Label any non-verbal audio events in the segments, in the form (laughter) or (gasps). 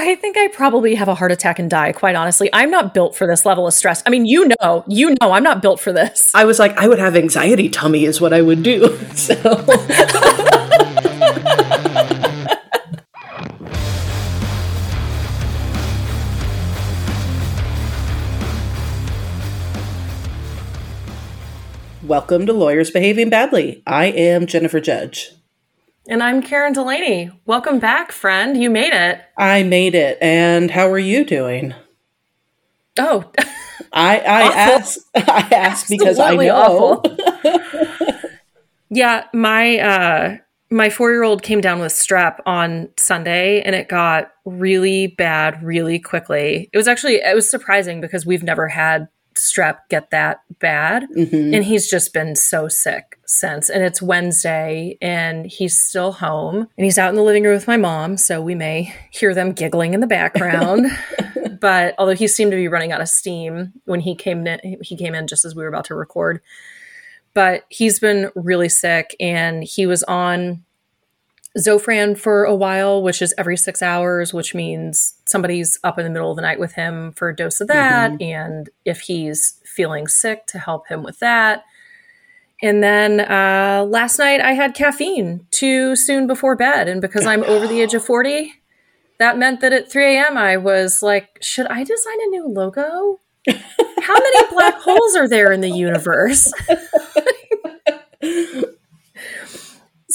I think I probably have a heart attack and die, quite honestly. I'm not built for this level of stress. I mean, you know, you know, I'm not built for this. I was like, I would have anxiety tummy, is what I would do. (laughs) So. (laughs) Welcome to Lawyers Behaving Badly. I am Jennifer Judge. And I'm Karen Delaney. Welcome back, friend. You made it. I made it. And how are you doing? Oh, (laughs) I I asked I asked because I know. (laughs) yeah, my uh my four year old came down with strep on Sunday and it got really bad really quickly. It was actually it was surprising because we've never had strep get that bad. Mm-hmm. And he's just been so sick since. And it's Wednesday and he's still home and he's out in the living room with my mom. So we may hear them giggling in the background. (laughs) but although he seemed to be running out of steam when he came in, he came in just as we were about to record. But he's been really sick and he was on Zofran for a while, which is every six hours, which means somebody's up in the middle of the night with him for a dose of that. Mm-hmm. And if he's feeling sick, to help him with that. And then uh, last night I had caffeine too soon before bed. And because I'm over the age of 40, that meant that at 3 a.m. I was like, should I design a new logo? How many black (laughs) holes are there in the universe? (laughs)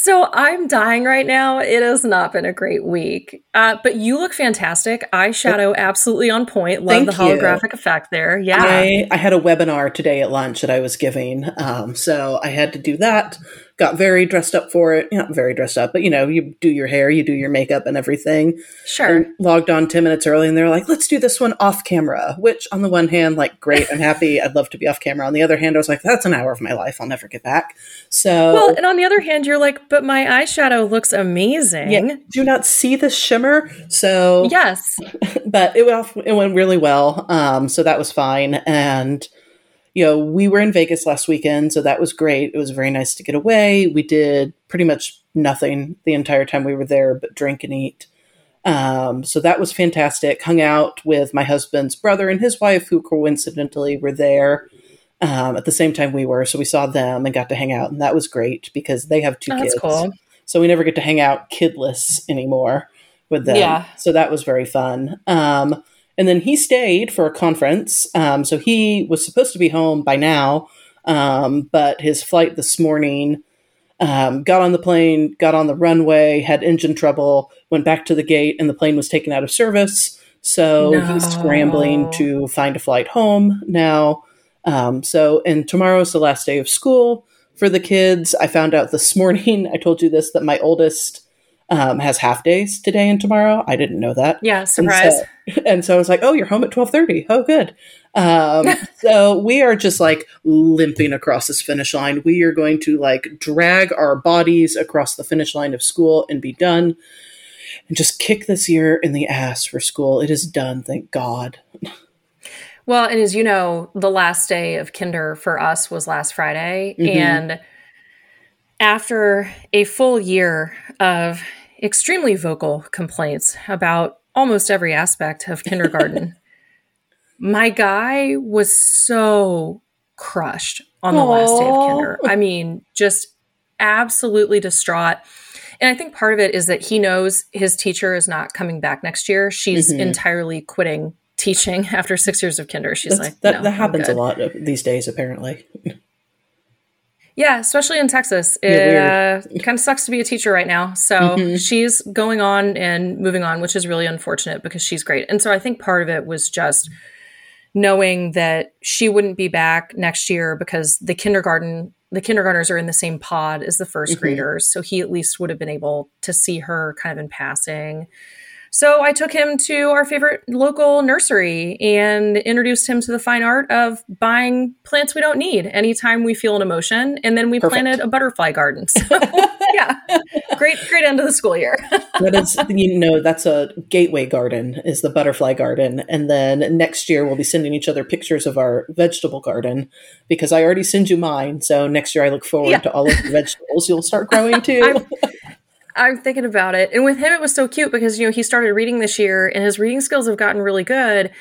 So I'm dying right now. It has not been a great week. Uh, but you look fantastic. Eyeshadow absolutely on point. Love Thank the holographic you. effect there. Yeah. I, I, had a webinar today at lunch that I was giving. Um, so I had to do that got very dressed up for it. Not very dressed up, but you know, you do your hair, you do your makeup and everything. Sure. And logged on 10 minutes early and they're like, let's do this one off camera, which on the one hand, like, great, I'm happy. (laughs) I'd love to be off camera. On the other hand, I was like, that's an hour of my life I'll never get back. So. Well, and on the other hand, you're like, but my eyeshadow looks amazing. Yeah, do not see the shimmer. So. Yes. (laughs) But it went, it went really well. Um, so that was fine. And you know, we were in Vegas last weekend, so that was great. It was very nice to get away. We did pretty much nothing the entire time we were there but drink and eat. Um, so that was fantastic. Hung out with my husband's brother and his wife, who coincidentally were there um, at the same time we were. So we saw them and got to hang out, and that was great because they have two oh, kids. Cool. So we never get to hang out kidless anymore with them. Yeah. So that was very fun. Um, and then he stayed for a conference. Um, so he was supposed to be home by now, um, but his flight this morning um, got on the plane, got on the runway, had engine trouble, went back to the gate, and the plane was taken out of service. So no. he's scrambling to find a flight home now. Um, so, and tomorrow's the last day of school for the kids. I found out this (laughs) morning, I told you this, that my oldest um, has half days today and tomorrow. I didn't know that. Yeah, surprise. And so, (laughs) and so I was like, "Oh, you're home at twelve thirty. Oh, good." Um, (laughs) so we are just like limping across this finish line. We are going to like drag our bodies across the finish line of school and be done, and just kick this year in the ass for school. It is done. Thank God. Well, and as you know, the last day of kinder for us was last Friday, mm-hmm. and after a full year of extremely vocal complaints about almost every aspect of (laughs) kindergarten, my guy was so crushed on the Aww. last day of kinder. I mean, just absolutely distraught. And I think part of it is that he knows his teacher is not coming back next year. She's mm-hmm. entirely quitting teaching (laughs) after six years of kinder. She's That's, like, that, no, that happens a lot these days, apparently. Yeah, especially in Texas. It uh, kind of sucks to be a teacher right now. So mm-hmm. she's going on and moving on, which is really unfortunate because she's great. And so I think part of it was just knowing that she wouldn't be back next year because the kindergarten the kindergartners are in the same pod as the 1st mm-hmm. graders. So he at least would have been able to see her kind of in passing. So I took him to our favorite local nursery and introduced him to the fine art of buying plants we don't need anytime we feel an emotion. And then we Perfect. planted a butterfly garden. So, (laughs) yeah, great, great end of the school year. (laughs) that is, you know, that's a gateway garden is the butterfly garden. And then next year we'll be sending each other pictures of our vegetable garden because I already send you mine. So next year I look forward yeah. to all of the vegetables you'll start growing (laughs) too. I'm thinking about it. And with him, it was so cute because, you know, he started reading this year and his reading skills have gotten really good.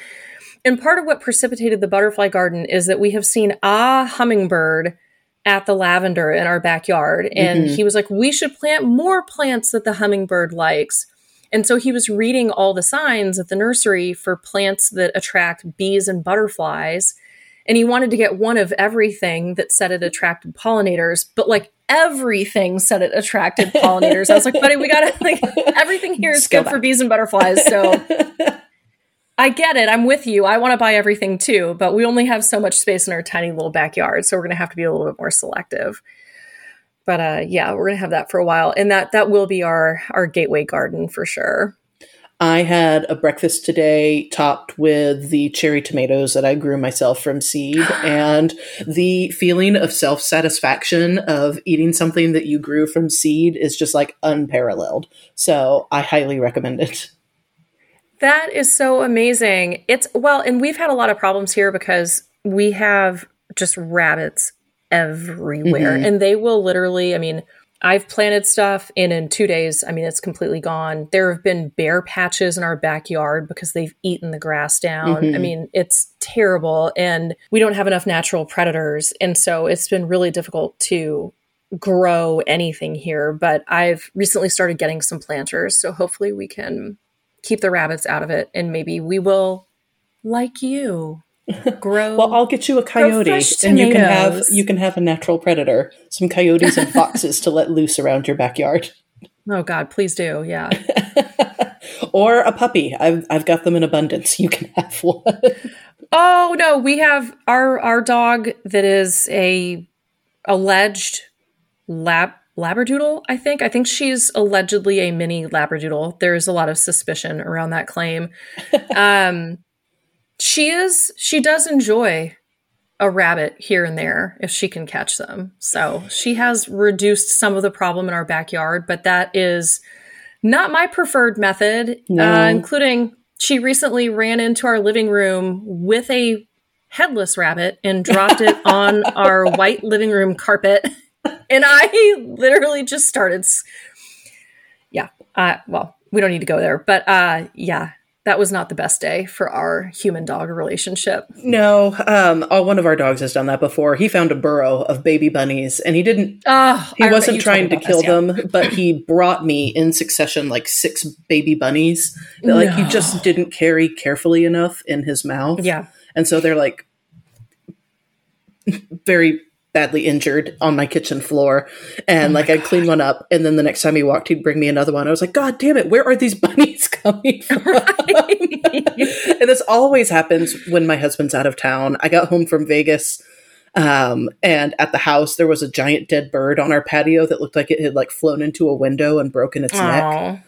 And part of what precipitated the butterfly garden is that we have seen a hummingbird at the lavender in our backyard. And Mhm. he was like, we should plant more plants that the hummingbird likes. And so he was reading all the signs at the nursery for plants that attract bees and butterflies. And he wanted to get one of everything that said it attracted pollinators, but like everything said it attracted pollinators. I was like, buddy, we gotta like everything here is good for bees and butterflies. So (laughs) I get it. I'm with you. I want to buy everything too, but we only have so much space in our tiny little backyard, so we're going to have to be a little bit more selective. But uh, yeah, we're going to have that for a while, and that that will be our our gateway garden for sure. I had a breakfast today topped with the cherry tomatoes that I grew myself from seed. (gasps) and the feeling of self satisfaction of eating something that you grew from seed is just like unparalleled. So I highly recommend it. That is so amazing. It's well, and we've had a lot of problems here because we have just rabbits everywhere, Mhm. and they will literally. I mean, I've planted stuff, and in two days, I mean, it's completely gone. There have been bare patches in our backyard because they've eaten the grass down. I Mhm. mean, it's terrible, and we don't have enough natural predators, and so it's been really difficult to grow anything here. But I've recently started getting some planters, so hopefully we can keep the rabbits out of it and maybe we will like you grow Well, I'll get you a coyote and you can have you can have a natural predator, some coyotes and foxes to let loose around your backyard. oh god please do yeah (laughs) or a puppy. I've I've got them in abundance. You can have one. oh no we have our our dog that is a alleged lab labradoodle i think i think she's allegedly a mini labradoodle there's a lot of suspicion around that claim (laughs) um she is she does enjoy a rabbit here and there if she can catch them. So she has reduced some of the problem in our backyard, but that is not my preferred method, No. uh, including she recently ran into our living room with a headless rabbit and dropped it (laughs) on our white living room carpet. (laughs) And I literally just started. Yeah. Uh, well, we don't need to go there, but uh, yeah, that was not the best day for our human dog relationship. No, um, oh, one of our dogs has done that before. He found a burrow of baby bunnies, and he didn't. Oh, He I wasn't trying to kill this, yeah. them, but he brought me in succession like six baby bunnies that like he just didn't carry carefully enough in his mouth. Yeah. and so they're like very badly injured on my kitchen floor. And Oh like i'd clean one up and then the next time he walked he'd bring me another one. I was like god damn it where are these (laughs) bunnies coming from? And this always happens when my husband's out of town. I got home from vegas um, and at the house there was a giant dead bird on our patio that looked like it had like flown into a window and broken its neck. Aw.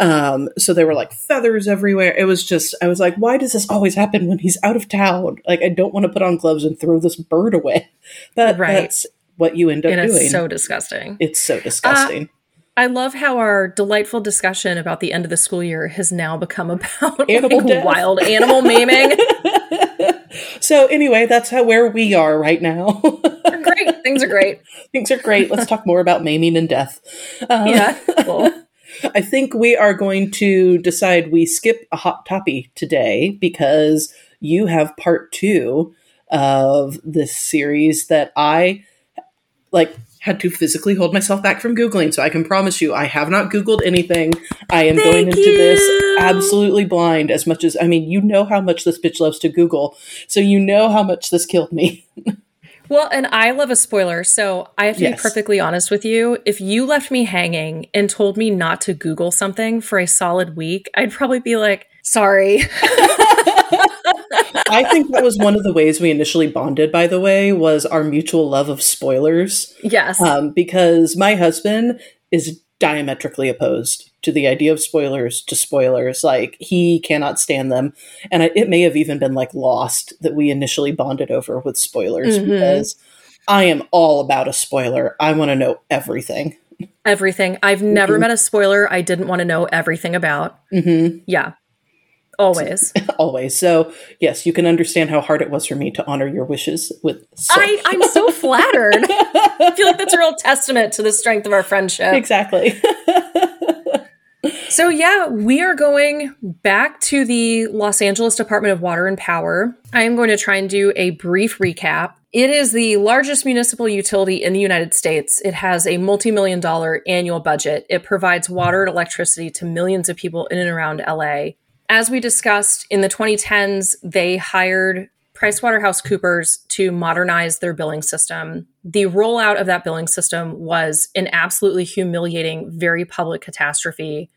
Um, so there were like feathers everywhere. It was just, I was like, why does this always happen when he's out of town? Like, I don't want to put on gloves and throw this bird away. (laughs) But Right. that's what you end up doing. is so disgusting. it's so disgusting. I love how our delightful discussion about the end of the school year has now become (laughs) about Animal like, wild animal maiming. (laughs) so anyway, that's how where we are right now. great. Things are great. Things are great. Let's talk more about maiming and death. Um, Yeah. Cool. I think we are going to decide we skip a hot toppy today because you have part two of this series that I like had to physically hold myself back from googling. So I can promise you, I have not googled anything. I am going Thank into this absolutely blind. As much as I mean, you know how much this bitch loves to Google, so you know how much this killed me. (laughs) Well, and I love a spoiler, so I have to Yes. be perfectly honest with you. If you left me hanging and told me not to Google something for a solid week, I'd probably be like, sorry. (laughs) I think that was one of the ways we initially bonded. By the way, was our mutual love of spoilers. yes. um, because my husband is diametrically opposed to the idea of spoilers to spoilers like he cannot stand them and I, it may have even been like lost that we initially bonded over with spoilers Mhm. because i am all about a spoiler i want to know everything everything. I've never Mhm. met a spoiler I didn't want to know everything about. hmm Yeah. Always. (laughs) always so yes you can understand how hard it was for me to honor your wishes with so- I, I'm so flattered. I feel like that's a real testament to the strength of our friendship. exactly (laughs) So, yeah, we are going back to the Los Angeles Department of Water and Power. I am going to try and do a brief recap. It is the largest municipal utility in the United States. It has a multi million dollar annual budget. It provides water and electricity to millions of people in and around LA. As we discussed in the 2010s, they hired PricewaterhouseCoopers to modernize their billing system. The rollout of that billing system was an absolutely humiliating, very public catastrophe.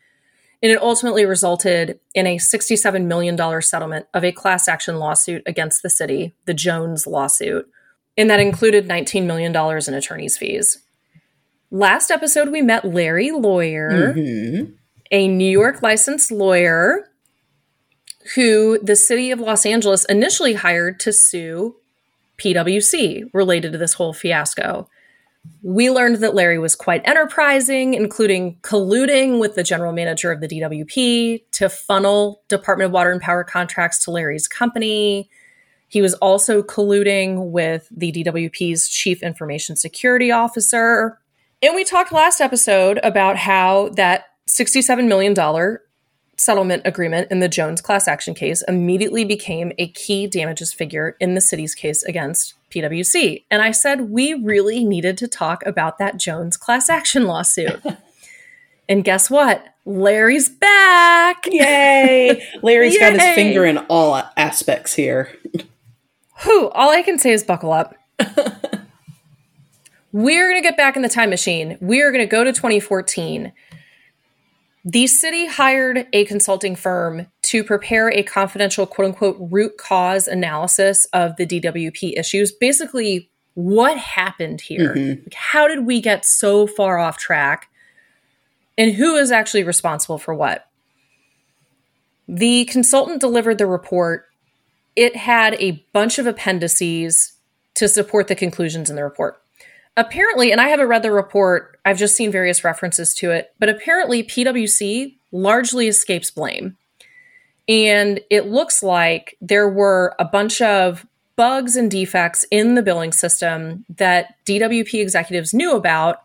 And it ultimately resulted in a $67 million settlement of a class action lawsuit against the city, the Jones lawsuit. And that included $19 million in attorney's fees. Last episode, we met Larry Lawyer, mm-hmm. a New York licensed lawyer who the city of Los Angeles initially hired to sue PWC related to this whole fiasco. We learned that Larry was quite enterprising, including colluding with the general manager of the DWP to funnel Department of Water and Power contracts to Larry's company. He was also colluding with the DWP's chief information security officer. And we talked last episode about how that $67 million settlement agreement in the Jones class action case immediately became a key damages figure in the city's case against PwC. And I said we really needed to talk about that Jones class action lawsuit. (laughs) and guess what? Larry's back. Yay. Larry's Yay. got his finger in all aspects here. Who? All I can say is buckle up. (laughs) We're going to get back in the time machine. We're going to go to 2014 the city hired a consulting firm to prepare a confidential quote unquote root cause analysis of the DWP issues. Basically, what happened here? Mm-hmm. Like, how did we get so far off track? And who is actually responsible for what? The consultant delivered the report. It had a bunch of appendices to support the conclusions in the report apparently, and I haven't read the report, I've just seen various references to it, but apparently PwC largely escapes blame. And it looks like there were a bunch of bugs and defects in the billing system that DWP executives knew about.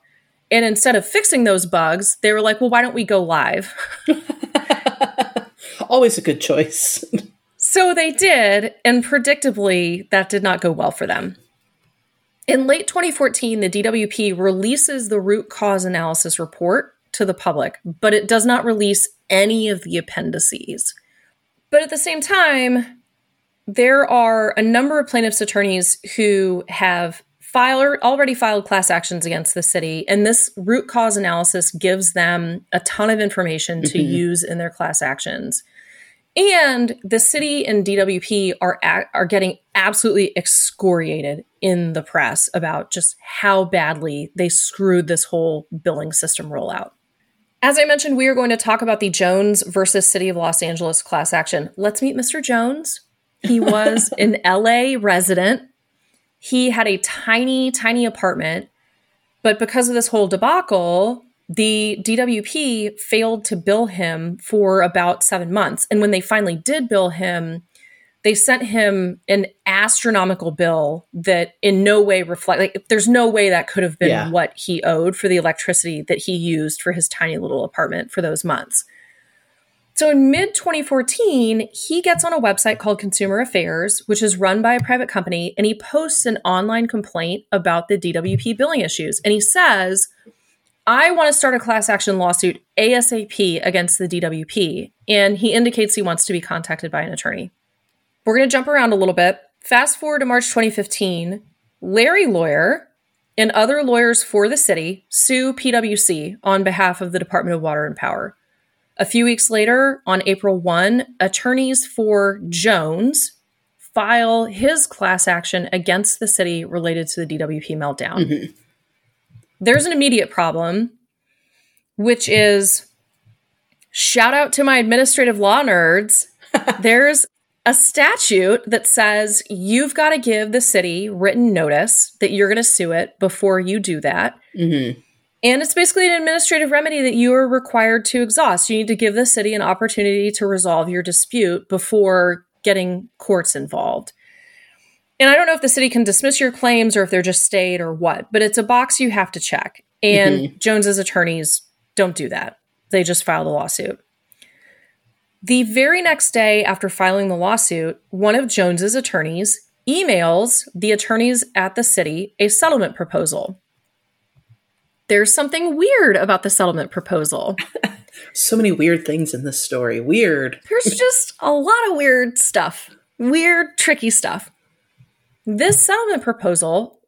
And instead of fixing those bugs, they were like, well, why don't we go live? (laughs) Always a good choice. (laughs) so they did. And predictably, that did not go well for them. In late 2014, the DWP releases the root cause analysis report to the public, but it does not release any of the appendices. But at the same time, there are a number of plaintiffs' attorneys who have filed, already filed class actions against the city, and this root cause analysis gives them a ton of information to mm-hmm. use in their class actions. And the city and DWP are are getting absolutely excoriated in the press about just how badly they screwed this whole billing system rollout. As I mentioned, we are going to talk about the Jones versus City of Los Angeles class action. Let's meet Mr. Jones. He (laughs) was an LA resident. He had a tiny, tiny apartment, but because of this whole debacle, the DWP failed to bill him for about seven months. And when they finally did bill him, they sent him an astronomical bill that in no way reflect like there's no way that could have been yeah. what he owed for the electricity that he used for his tiny little apartment for those months. So in mid 2014, he gets on a website called Consumer Affairs, which is run by a private company, and he posts an online complaint about the DWP billing issues. And he says, I want to start a class action lawsuit ASAP against the DWP. And he indicates he wants to be contacted by an attorney. We're going to jump around a little bit. Fast forward to March 2015, Larry Lawyer and other lawyers for the city sue PwC on behalf of the Department of Water and Power. A few weeks later, on April 1, attorneys for Jones file his class action against the city related to the DWP meltdown. Mm-hmm there's an immediate problem, which is shout out to my administrative law nerds. (laughs) there's a statute that says you've got to give the city written notice that you're going to sue it before you do that. Mm-hmm. And it's basically an administrative remedy that you are required to exhaust. You need to give the city an opportunity to resolve your dispute before getting courts involved. And I don't know if the city can dismiss your claims or if they're just stayed or what, but it's a box you have to check. And mm-hmm. Jones's attorneys don't do that. They just file the lawsuit. The very next day after filing the lawsuit, one of Jones's attorneys emails the attorneys at the city a settlement proposal. There's something weird about the settlement proposal. (laughs) so many weird things in this story. Weird. There's (laughs) just a lot of weird stuff. Weird, tricky stuff. This settlement proposal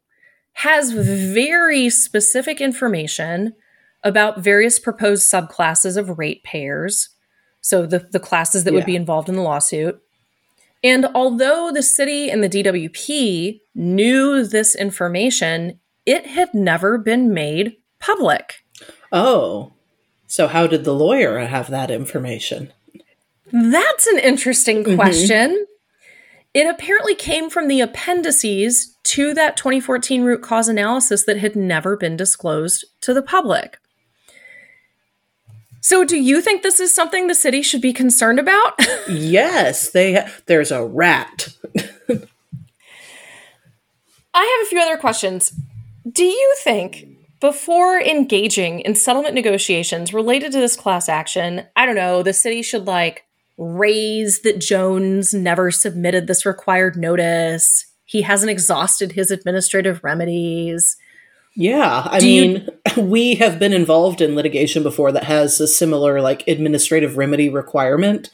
has very specific information about various proposed subclasses of ratepayers. So, the, the classes that yeah. would be involved in the lawsuit. And although the city and the DWP knew this information, it had never been made public. Oh, so how did the lawyer have that information? That's an interesting mm-hmm. question. Mm-hmm. It apparently came from the appendices to that 2014 root cause analysis that had never been disclosed to the public. So, do you think this is something the city should be concerned about? (laughs) yes, they ha- there's a rat. I have a few other questions. Do you think before engaging in settlement negotiations related to this class action, I don't know, the city should like raise that Jones never submitted this required notice. He hasn't exhausted his administrative remedies. Yeah, I Do mean, you- (laughs) we have been involved in litigation before that has a similar like administrative remedy requirement,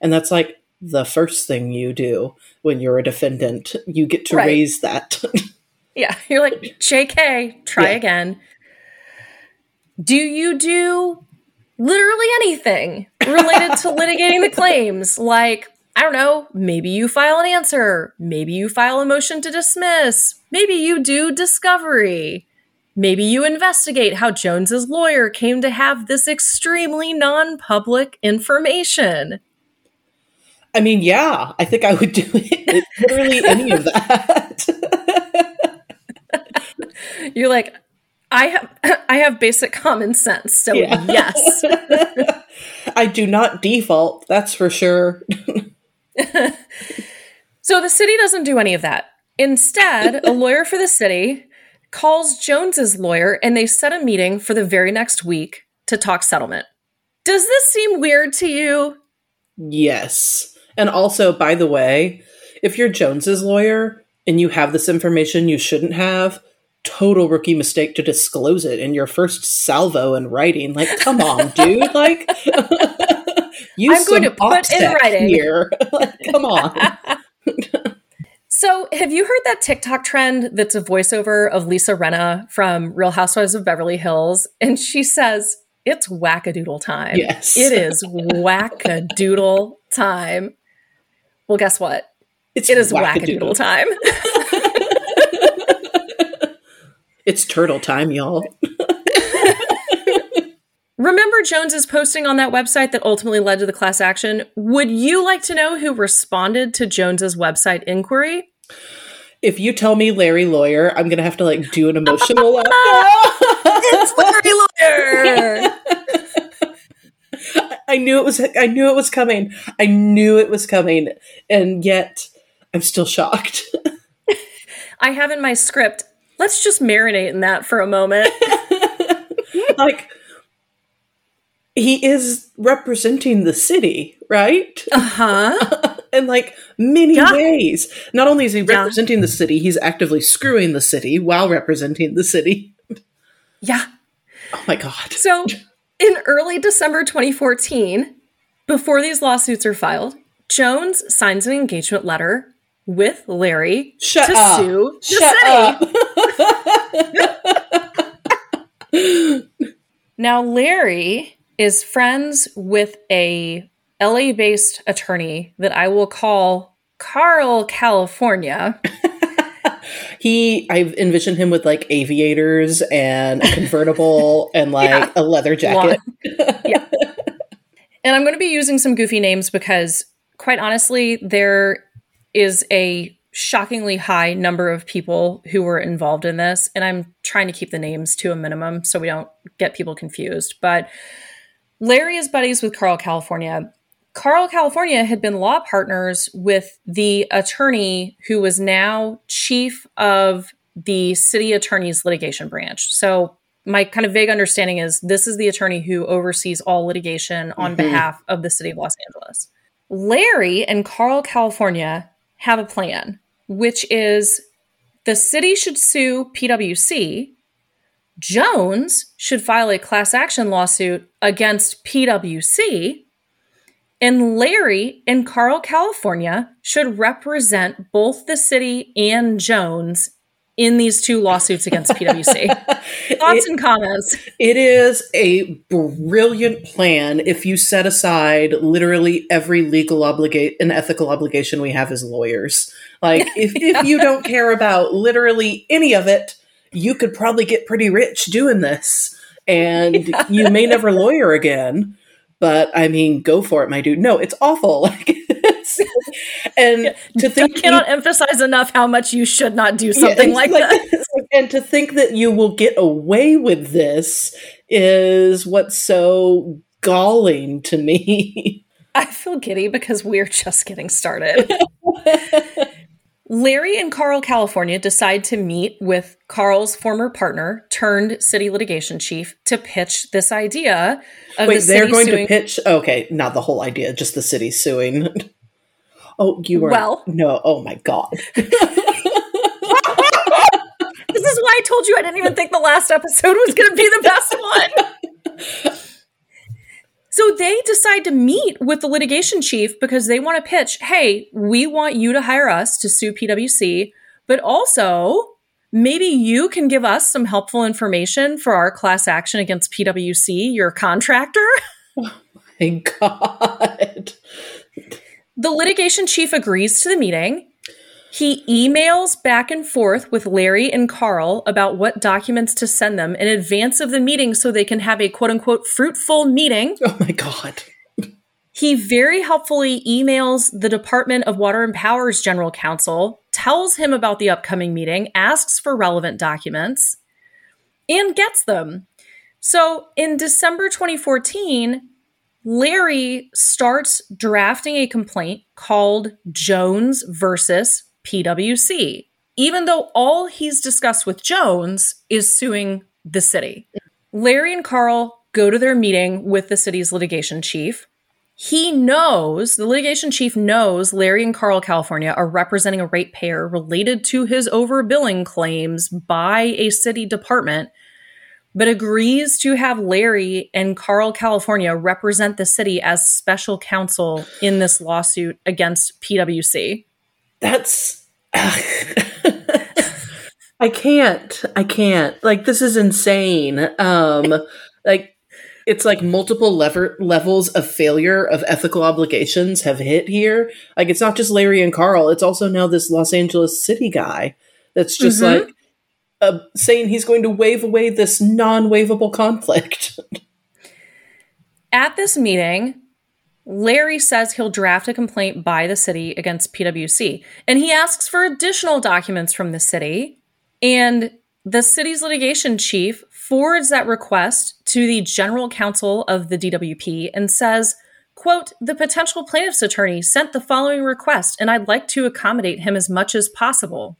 and that's like the first thing you do when you're a defendant. You get to right. raise that. (laughs) yeah, you're like, "JK, try yeah. again." Do you do literally anything related to (laughs) litigating the claims? Like, I don't know, maybe you file an answer, maybe you file a motion to dismiss, maybe you do discovery. Maybe you investigate how Jones's lawyer came to have this extremely non-public information. I mean, yeah, I think I would do it. With literally any of that. (laughs) You're like, I have I have basic common sense, so yeah. yes. (laughs) I do not default, that's for sure. (laughs) so the city doesn't do any of that. Instead, a lawyer for the city calls Jones's lawyer and they set a meeting for the very next week to talk settlement. Does this seem weird to you? Yes. And also, by the way, if you're Jones's lawyer and you have this information you shouldn't have, total rookie mistake to disclose it in your first salvo in writing. Like, come on, (laughs) dude. Like, (laughs) I'm going to put in writing here. (laughs) like, come on. So, have you heard that TikTok trend that's a voiceover of Lisa Rinna from Real Housewives of Beverly Hills? And she says, it's wackadoodle time. Yes. It is wackadoodle time. Well, guess what? It's it is wackadoodle, wackadoodle time. (laughs) It's turtle time, y'all. Remember Jones's posting on that website that ultimately led to the class action? Would you like to know who responded to Jones's website inquiry? If you tell me Larry Lawyer, I'm gonna have to like do an emotional (laughs) laugh. it's Larry Lawyer. (laughs) I knew it was I knew it was coming. I knew it was coming. And yet I'm still shocked. (laughs) I have in my script let's just marinate in that for a moment. like he is representing the city, right? Uh-huh. (laughs) in like many yeah. ways. Not only is he representing yeah. the city, he's actively screwing the city while representing the city. Yeah. (laughs) Oh my god. So, in early December 2014, before these lawsuits are filed, Jones signs an engagement letter with Larry Shut to up. sue the city. (laughs) now, Larry is friends with a LA based attorney that I will call Carl California. (laughs) he I envision him with like aviators and a convertible (laughs) and like yeah. a leather jacket. (laughs) yeah. And I'm going to be using some goofy names because quite honestly, there is a shockingly high number of people who were involved in this. And I'm trying to keep the names to a minimum so we don't get people confused. But Larry is buddies with Carl California. Carl California had been law partners with the attorney who was now chief of the city attorney's litigation branch. So my kind of vague understanding is this is the attorney who oversees all litigation on Mhm. behalf of the city of Los Angeles. Larry and Carl California have a plan, which is the city should sue PwC. Jones should file a class action lawsuit against PwC. And Larry and Carl California should represent both the city and Jones in these two lawsuits against PwC. (laughs) Thoughts and comments? It is a brilliant plan if you set aside literally every legal obligate and ethical obligation we have as lawyers. Like if, if (laughs) you don't care about literally any of it, you could probably get pretty rich doing this. And (laughs) you may never lawyer again. But I mean, go for it, my dude. No, it's awful. (laughs) Like it's, and to I think cannot emphasize enough how much you should not do something Yeah, like, it's that. and to think that you will get away with this is what's so galling to me. (laughs) I feel giddy because we're just getting started. Larry and Carl California decide to meet with Carl's former partner turned city litigation chief to pitch this idea of Wait, the they're going suing. to pitch. Okay, not the whole idea, just the city suing. (laughs) oh, you were Well- no. Oh my god. (laughs) (laughs) this is why I told you I didn't even think the last episode was going to be the best one. So they decide to meet with the litigation chief because they want to pitch, hey, we want you to hire us to sue PwC, but also maybe you can give us some helpful information for our class action against PwC, your contractor. (laughs) Oh My god. The litigation chief agrees to the meeting. He emails back and forth with Larry and Carl about what documents to send them in advance of the meeting so they can have a quote unquote fruitful meeting. Oh my god. He very helpfully emails the Department of Water and Power's general counsel, tells him about the upcoming meeting, asks for relevant documents, and gets them. So in December 2014, Larry starts drafting a complaint called Jones versus PwC, even though all he's discussed with Jones is suing the city. Larry and Carl go to their meeting with the city's litigation chief. He knows, the litigation chief knows Larry and Carl California are representing a ratepayer related to his overbilling claims by a city department, but agrees to have Larry and Carl California represent the city as special counsel in this lawsuit against PwC. That's. (laughs) I can't. I can't. Like this is insane. Um like it's like multiple lever levels of failure of ethical obligations have hit here. Like it's not just Larry and Carl, it's also now this Los Angeles city guy that's just Mhm. like uh, saying he's going to wave away this non-waivable conflict. (laughs) At this meeting, Larry says he'll draft a complaint by the city against PwC, and he asks for additional documents from the city. And the city's litigation chief forwards that request to the general counsel of the DWP and says, quote, the potential plaintiff's attorney sent the following request, and I'd like to accommodate him as much as possible.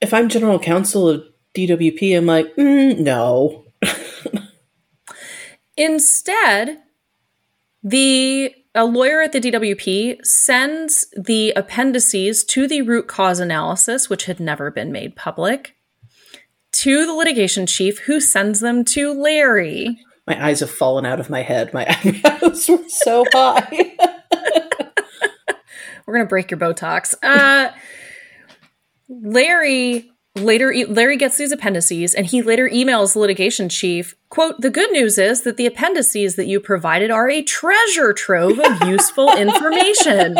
if I'm general counsel of DWP, I'm like, mm, no. (laughs) Instead, the a lawyer at the DWP sends the appendices to the root cause analysis, which had never been made public, to the litigation chief, who sends them to Larry. My eyes have fallen out of my head. My (laughs) eyebrows were so high. (laughs) We're gonna break your Botox. Uh, Larry later e- Larry gets these appendices, and he later emails the litigation chief. "quote The good news is that the appendices that you provided are a treasure trove of (laughs) useful information."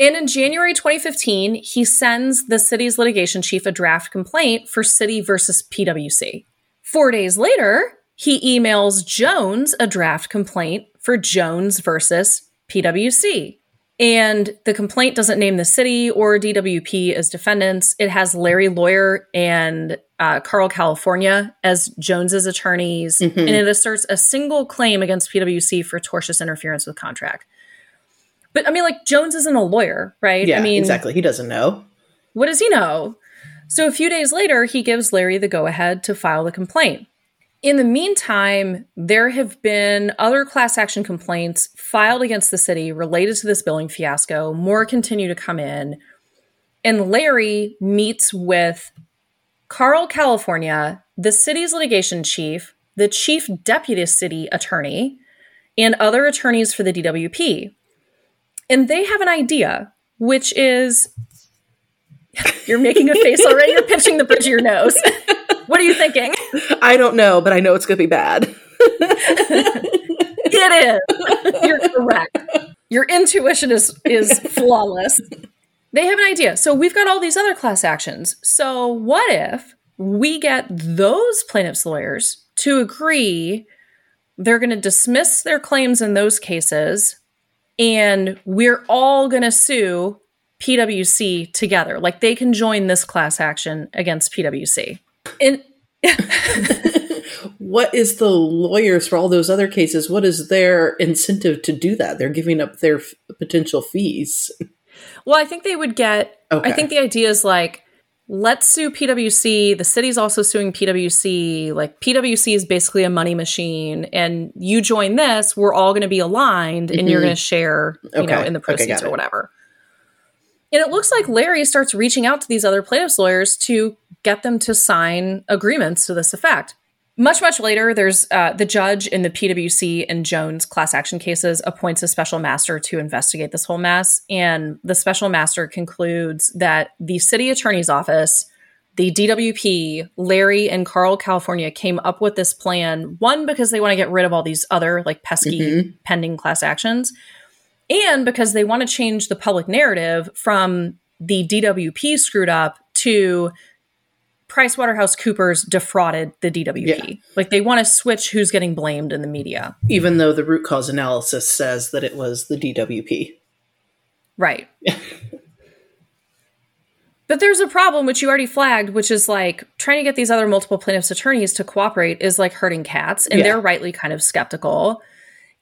And in January 2015, he sends the city's litigation chief a draft complaint for city versus PwC. Four days later, he emails Jones a draft complaint for Jones versus PwC. And the complaint doesn't name the city or DWP as defendants. It has Larry Lawyer and uh, Carl California as Jones's attorneys, Mhm. and it asserts a single claim against PwC for tortious interference with contract. But I mean, like Jones isn't a lawyer, right? yeah, I mean, exactly. He doesn't know. what does he know? So a few days later, he gives Larry the go ahead to file the complaint. In the meantime, there have been other class action complaints filed against the city related to this billing fiasco. More continue to come in. And Larry meets with Carl California, the city's litigation chief, the chief deputy city attorney, and other attorneys for the DWP. And they have an idea, which is (laughs) you're making a face already, you're pinching the bridge of your nose. (laughs) what are you thinking? I don't know, but I know it's going to be bad. (laughs) it is. You're correct. Your intuition is is flawless. They have an idea. So we've got all these other class actions. So what if we get those plaintiffs' lawyers to agree they're going to dismiss their claims in those cases and we're all going to sue PwC together. Like they can join this class action against PwC. And (laughs) what is the lawyers for all those other cases? What is their incentive to do that? They're giving up their f- potential fees. Well, I think they would get. Okay. I think the idea is like, let's sue PwC. The city's also suing PwC. Like, PwC is basically a money machine, and you join this, we're all going to be aligned, and mm-hmm. you're going to share, you okay. know, in the proceeds okay, or whatever. And it looks like Larry starts reaching out to these other plaintiffs' lawyers to get them to sign agreements to this effect. Much, much later, there's uh, the judge in the PwC and Jones class action cases appoints a special master to investigate this whole mess. And the special master concludes that the city attorney's office, the DWP, Larry, and Carl California came up with this plan, one, because they want to get rid of all these other like pesky mm-hmm. pending class actions, and because they want to change the public narrative from the DWP screwed up to PricewaterhouseCoopers defrauded the DWP. Yeah. Like they want to switch who's getting blamed in the media. Even though the root cause analysis says that it was the DWP. Right. (laughs) but there's a problem which you already flagged, which is like trying to get these other multiple plaintiffs' attorneys to cooperate is like hurting cats, and yeah. they're rightly kind of skeptical.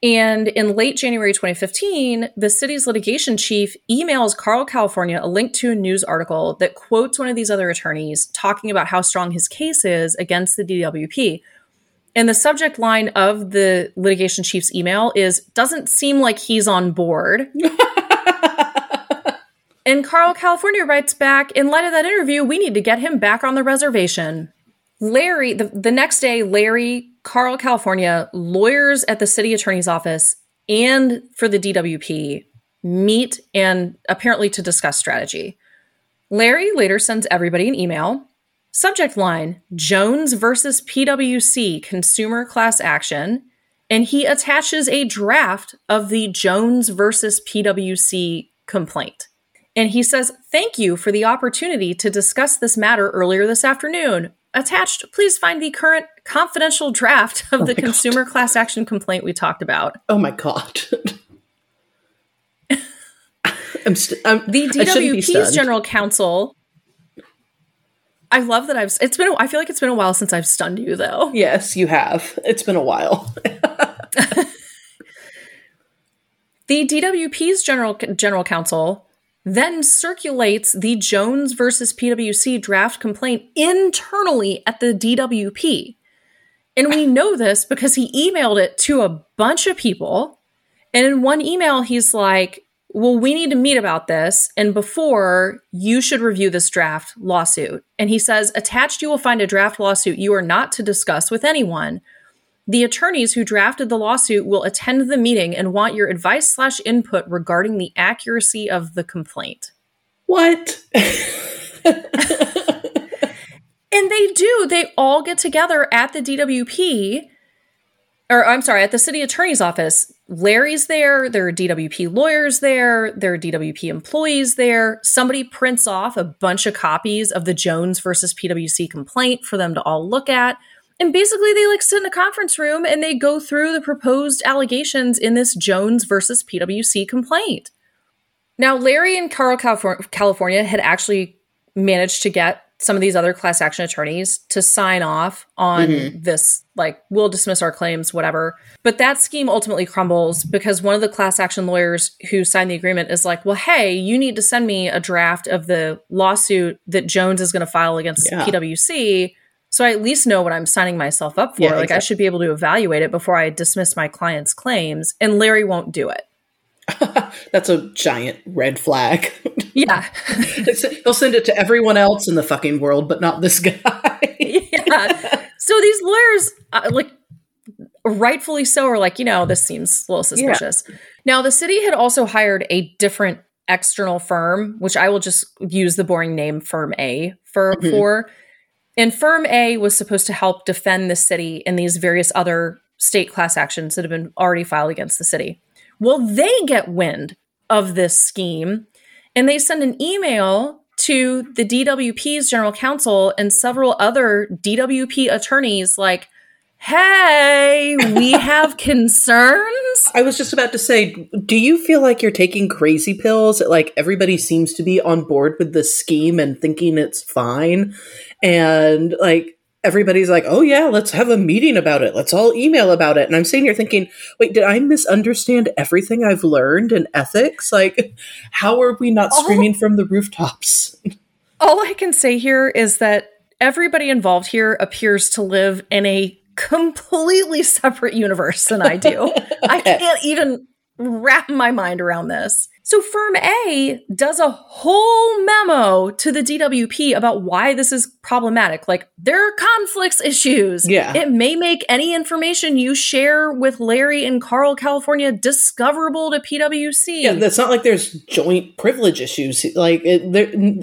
And in late January 2015, the city's litigation chief emails Carl California a link to a news article that quotes one of these other attorneys talking about how strong his case is against the DWP. And the subject line of the litigation chief's email is doesn't seem like he's on board. (laughs) and Carl California writes back, in light of that interview, we need to get him back on the reservation. Larry, the, the next day, Larry, Carl, California, lawyers at the city attorney's office and for the DWP meet and apparently to discuss strategy. Larry later sends everybody an email. Subject line Jones versus PWC consumer class action. And he attaches a draft of the Jones versus PWC complaint. And he says, Thank you for the opportunity to discuss this matter earlier this afternoon. Attached, please find the current confidential draft of oh the consumer God. class action complaint we talked about. Oh my God. (laughs) I'm st- I'm, the DWP's general counsel. I love that I've. It's been. I feel like it's been a while since I've stunned you, though. Yes, you have. It's been a while. (laughs) (laughs) the DWP's general general counsel then circulates the Jones versus PwC draft complaint internally at the DWP. And we (laughs) know this because he emailed it to a bunch of people. And in one email, he's like, Well, we need to meet about this. And before, you should review this draft lawsuit. And he says, Attached, you will find a draft lawsuit you are not to discuss with anyone. The attorneys who drafted the lawsuit will attend the meeting and want your advice slash input regarding the accuracy of the complaint. What? (laughs) and they do. They all get together at the DWP, or I'm sorry, at the city attorney's office. Larry's there. There are DWP lawyers there. There are DWP employees there. Somebody prints off a bunch of copies of the Jones versus PwC complaint for them to all look at. And basically, they like sit in a conference room and they go through the proposed allegations in this Jones versus PwC complaint. Now, Larry and Carl California had actually managed to get some of these other class action attorneys to sign off on Mhm. this, like, we'll dismiss our claims, whatever. But that scheme ultimately crumbles because one of the class action lawyers who signed the agreement is like, well, hey, you need to send me a draft of the lawsuit that Jones is going to file against Yeah. PWC. So I at least know what I'm signing myself up for. Yeah, like, I should be able to evaluate it before I dismiss my client's claims. And Larry won't do it. (laughs) That's a giant red flag. (laughs) Yeah. (laughs) They'll send it to everyone else in the fucking world, but not this guy. yeah. So these lawyers, uh, like, rightfully so, are like, you know, this seems a little suspicious. Now, the city had also hired a different external firm, which I will just use the boring name Firm A for. Mhm. for. And Firm A was supposed to help defend the city in these various other state class actions that have been already filed against the city. Well, they get wind of this scheme and they send an email to the DWP's general counsel and several other DWP attorneys like, hey, we (laughs) have concerns. I was just about to say, do you feel like you're taking crazy pills? Like everybody seems to be on board with this scheme and thinking it's fine. And like everybody's like, oh yeah, let's have a meeting about it. Let's all email about it. And I'm sitting here thinking, wait, did I misunderstand everything I've learned in ethics? Like, how are we not All- screaming from the rooftops? All I can say here is that everybody involved here appears to live in a completely separate universe than I do. (laughs) I can't even wrap my mind around this. So Firm A does a whole memo to the DWP about why this is problematic. Like there are conflicts issues. Yeah. It may make any information you share with Larry in Carl, California discoverable to PWC. Yeah, it's not like there's joint privilege issues. Like, it,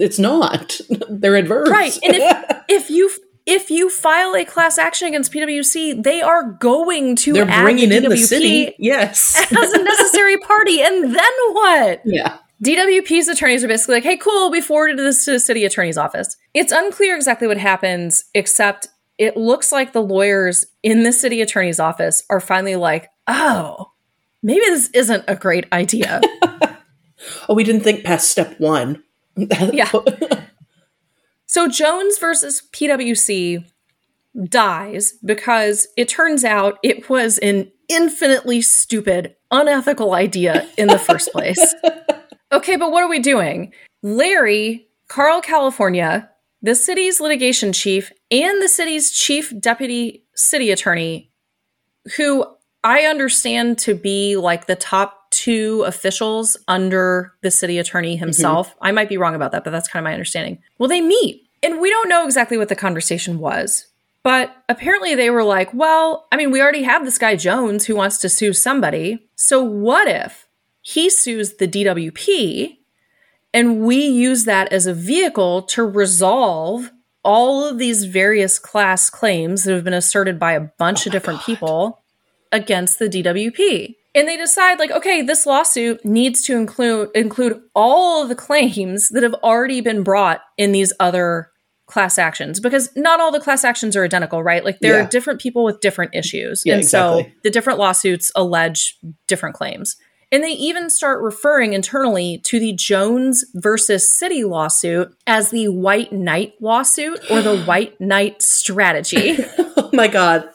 it's not. (laughs) They're adverse. Right. And if (laughs) if you if you file a class action against PwC, they are going to they're add bringing in the city. Yes. (laughs) as a necessary party, and then what? yeah. DWP's attorneys are basically like, "Hey, cool, we forwarded this to the city attorney's office." It's unclear exactly what happens, except it looks like the lawyers in the city attorney's office are finally like, "Oh, maybe this isn't a great idea." (laughs) Oh, we didn't think past step one. Yeah. (laughs) So Jones versus PwC dies because it turns out it was an infinitely stupid, unethical idea in the first place. (laughs) Okay, but what are we doing? Larry, Carl, California, the city's litigation chief, and the city's chief deputy city attorney, who I understand to be like the top two officials under the city attorney himself. Mm-hmm. I might be wrong about that, but that's kind of my understanding. Well, they meet, and we don't know exactly what the conversation was. But apparently, they were like, well, I mean, we already have this guy Jones who wants to sue somebody. So, what if he sues the DWP and we use that as a vehicle to resolve all of these various class claims that have been asserted by a bunch Oh of different God. people against the DWP. And they decide like, okay, this lawsuit needs to include include all of the claims that have already been brought in these other class actions because not all the class actions are identical, right? Like there Yeah. are different people with different issues. Yeah, and so the different lawsuits allege different claims. And they even start referring internally to the Jones versus City lawsuit as the White Knight lawsuit or the (gasps) White Knight strategy. (laughs) oh my god.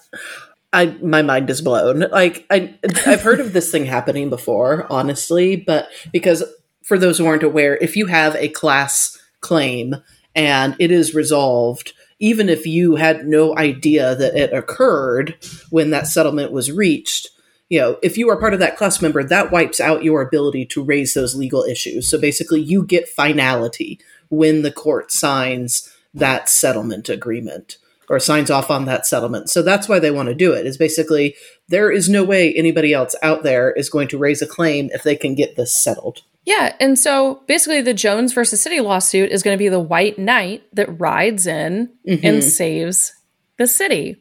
I my mind is blown. Like I I've heard of this thing happening before, honestly, but because for those who aren't aware, if you have a class claim and it is resolved, even if you had no idea that it occurred when that settlement was reached, you know, if you are part of that class member, that wipes out your ability to raise those legal issues. So basically, you get finality when the court signs that settlement agreement or signs off on that settlement. So that's why they want to do it. Is basically there is no way anybody else out there is going to raise a claim if they can get this settled. yeah. And so basically, the Jones versus City lawsuit is going to be the White Knight that rides in mm-hmm. and saves the city.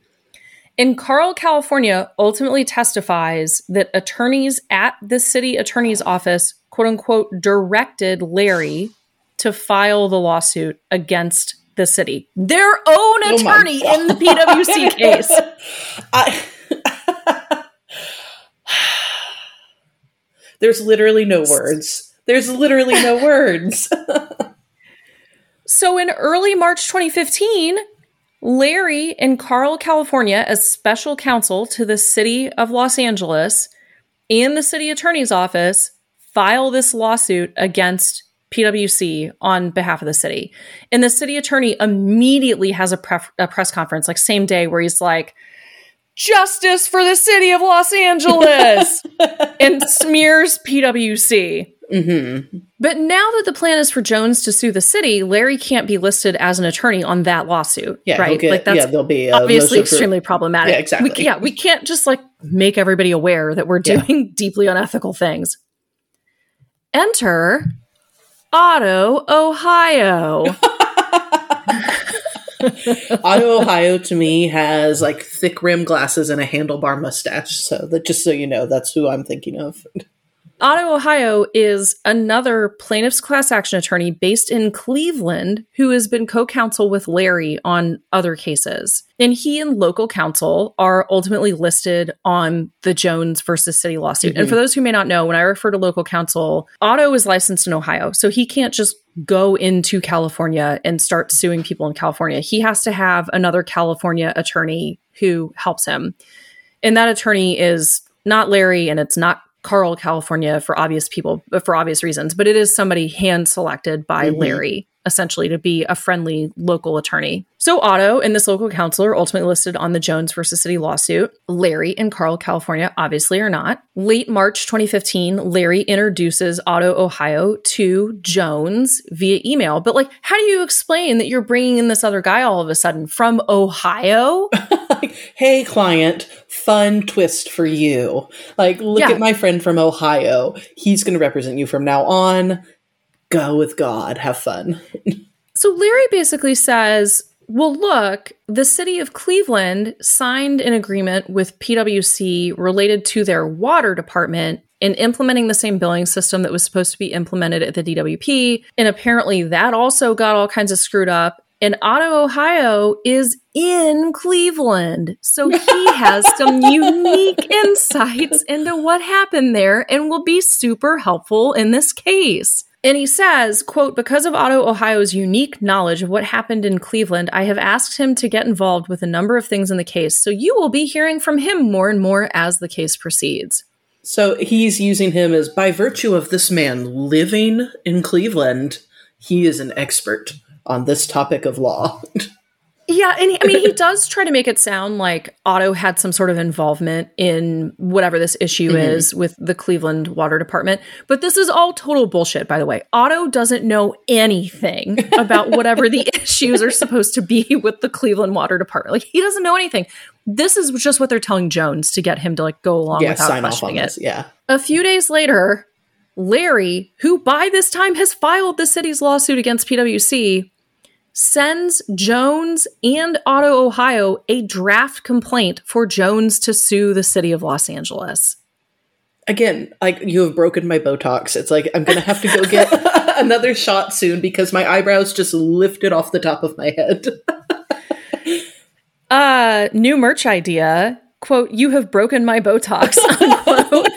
And Carl, California ultimately testifies that attorneys at the city attorney's office, quote unquote, directed Larry to file the lawsuit against the city. Their own Oh attorney in the PWC (laughs) case. I, (sighs) There's literally no words. There's literally no (laughs) words. So in early March 2015, Larry and Carl California, as special counsel to the city of Los Angeles and the city attorney's office, file this lawsuit against PwC on behalf of the city. And the city attorney immediately has a, pref- a press conference, like same day, where he's like, justice for the city of Los Angeles (laughs) and smears PwC. Mm-hmm. But now that the plan is for Jones to sue the city, Larry can't be listed as an attorney on that lawsuit. Yeah, right? get- like that's yeah, there'll be obviously extremely problematic. Yeah, exactly. We, yeah, we can't just like make everybody aware that we're Yeah. doing (laughs) deeply unethical things. Enter Otto, Ohio. (laughs) Otto Ohio to me has like thick rim glasses and a handlebar mustache. So that just so you know, that's who I'm thinking of. Otto, Ohio is another plaintiff's class action attorney based in Cleveland who has been co counsel with Larry on other cases. And he and local counsel are ultimately listed on the Jones versus City lawsuit. And Mhm. for those who may not know, when I refer to local counsel, Otto is licensed in Ohio. So he can't just go into California and start suing people in California. He has to have another California attorney who helps him. And that attorney is not Larry and it's not Carl California for obvious people for obvious reasons, but it is somebody hand selected by Mhm. Larry essentially to be a friendly local attorney. So Otto and this local counsel are ultimately listed on the Jones versus City lawsuit. Larry and Carl California obviously are not. Late March 2015, Larry introduces Otto Ohio to Jones via email. But like how do you explain that you're bringing in this other guy all of a sudden from Ohio? like, (laughs) hey, client, fun twist for you. Like, look Yeah. at my friend from Ohio. He's going to represent you from now on. Go with God. Have fun. (laughs) So Larry basically says, well, look, the city of Cleveland signed an agreement with PwC related to their water department in implementing the same billing system that was supposed to be implemented at the DWP. And apparently that also got all kinds of screwed up. And Otto, Ohio is in Cleveland. So he (laughs) has some unique insights into what happened there and will be super helpful in this case. And he says, quote, because of Otto Ohio's unique knowledge of what happened in Cleveland, I have asked him to get involved with a number of things in the case. So you will be hearing from him more and more as the case proceeds. So he's using him as by virtue of this man living in Cleveland, he is an expert on this topic of law. (laughs) Yeah, and he, I mean, he (laughs) does try to make it sound like Otto had some sort of involvement in whatever this issue Mhm. is with the Cleveland Water Department. But this is all total bullshit, by the way. Otto doesn't know anything (laughs) about whatever the issues are supposed to be with the Cleveland Water Department. Like, he doesn't know anything. This is just what they're telling Jones to get him to like go along yeah, without sign off on questioning it. this. Yeah. A few days later, Larry, who by this time has filed the city's lawsuit against PwC, sends Jones and Otto Ohio, a draft complaint for Jones to sue the city of Los Angeles. Again, like you have broken my Botox. It's like I'm gonna have to go get (laughs) another shot soon because my eyebrows just lifted off the top of my head. (laughs) Uh, new merch idea. Quote, you have broken my Botox. (laughs) Unquote.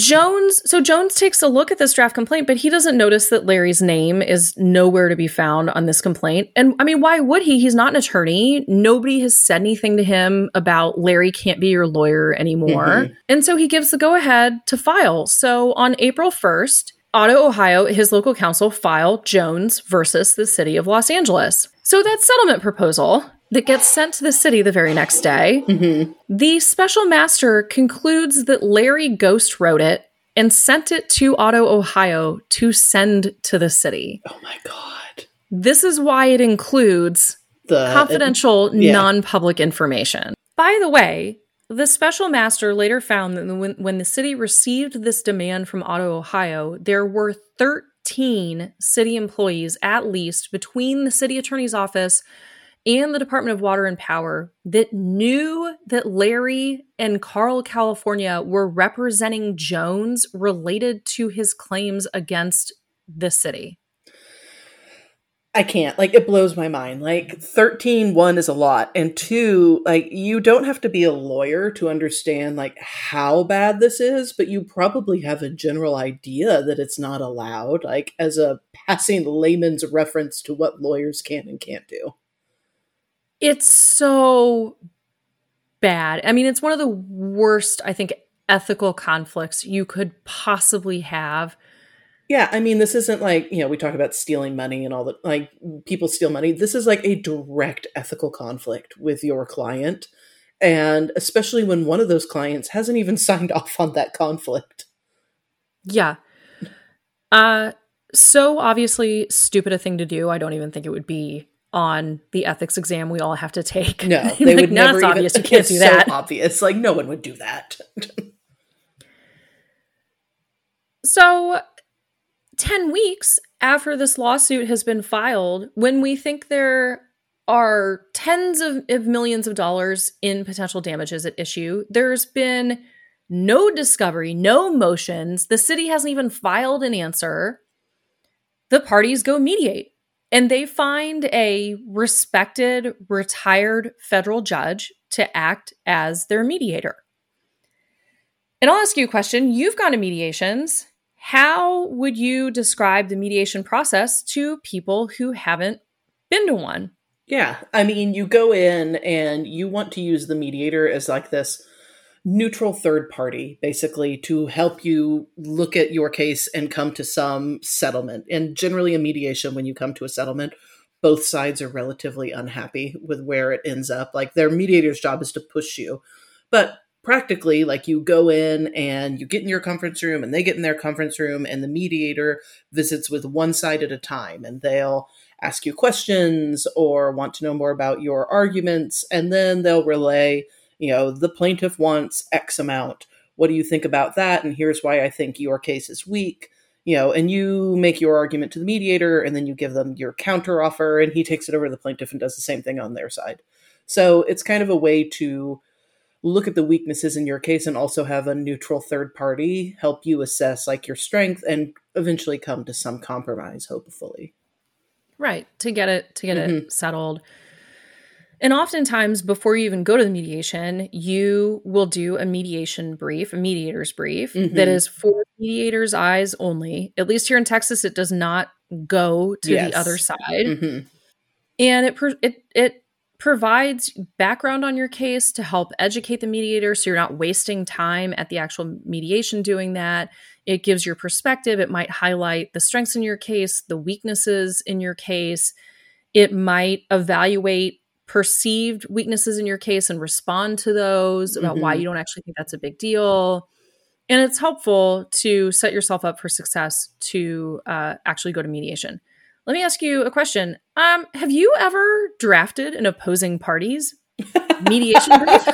Jones, so Jones takes a look at this draft complaint, but he doesn't notice that Larry's name is nowhere to be found on this complaint. And I mean, why would he? He's not an attorney. Nobody has said anything to him about Larry can't be your lawyer anymore. Mhm. And so he gives the go ahead to file. So on April 1st, Otto, Ohio, his local counsel filed Jones versus the city of Los Angeles. So that settlement proposal that gets sent to the city the very next day, Mhm. the special master concludes that Larry Ghost wrote it and sent it to Otto, Ohio to send to the city. Oh my god. This is why it includes The confidential, yeah. non public information. By the way, the special master later found that when, when the city received this demand from Otto, Ohio, there were 13 city employees, at least, between the city attorney's office and the Department of Water and Power that knew that Larry and Carl California were representing Jones related to his claims against the city. I can't. Like it blows my mind. Like 13 one is a lot and two like you don't have to be a lawyer to understand like how bad this is, but you probably have a general idea that it's not allowed like as a passing layman's reference to what lawyers can and can't do. It's so bad. I mean, it's one of the worst I think ethical conflicts you could possibly have yeah, I mean, this isn't like, you know, we talk about stealing money and all that, like people steal money. This is like a direct ethical conflict with your client. And especially when one of those clients hasn't even (laughs) signed off on that conflict. Yeah. Uh, so obviously stupid a thing to do. I don't even think it would be on the ethics exam we all have to take. No, (laughs) they like, would never. It's obvious. You (laughs) can't do that. So obvious. Like no one would do that. (laughs) so 10 weeks after this lawsuit has been filed, when we think there are tens of, of, millions of dollars in potential damages at issue, there's been no discovery, no motions. The city hasn't even filed an answer. The parties go mediate and they find a respected, retired federal judge to act as their mediator. And I'll ask you a question. You've gone to mediations. How would you describe the mediation process to people who haven't been to one? Yeah, I mean, you go in and you want to use the mediator as like this neutral third party, basically, to help you look at your case and come to some settlement. And generally, a mediation, when you come to a settlement, both sides are relatively unhappy with where it ends up. Like their mediator's job is to push you. But practically like you go in and you get in your conference room and they get in their conference room and the mediator visits with one side at a time and they'll ask you questions or want to know more about your arguments and then they'll relay you know the plaintiff wants x amount. What do you think about that? And here's why i think your case is weak. You know and you make your argument to the mediator and then you give them your counter offer and he takes it over to the plaintiff and does the same thing on their side. So it's kind of a way to look at the weaknesses in your case and also have a neutral third party help you assess like your strength and eventually come to some compromise hopefully. Right. To get it to get mm-hmm. it settled and oftentimes before you even go to the mediation you will do a mediation brief a mediator's brief mm-hmm. that is for mediators eyes only at least here in texas it does not go to yes. the other side mm-hmm. and it it it provides background on your case to help educate the mediator so you're not wasting time at the actual mediation doing that. It gives your perspective. It might highlight the strengths in your case, the weaknesses in your case. It might evaluate perceived weaknesses in your case and respond to those about mm-hmm. why you don't actually think that's a big deal. And it's helpful to set yourself up for success to uh, actually go to mediation. Let me ask you a question. Um, have you ever drafted an opposing party's mediation (laughs) brief?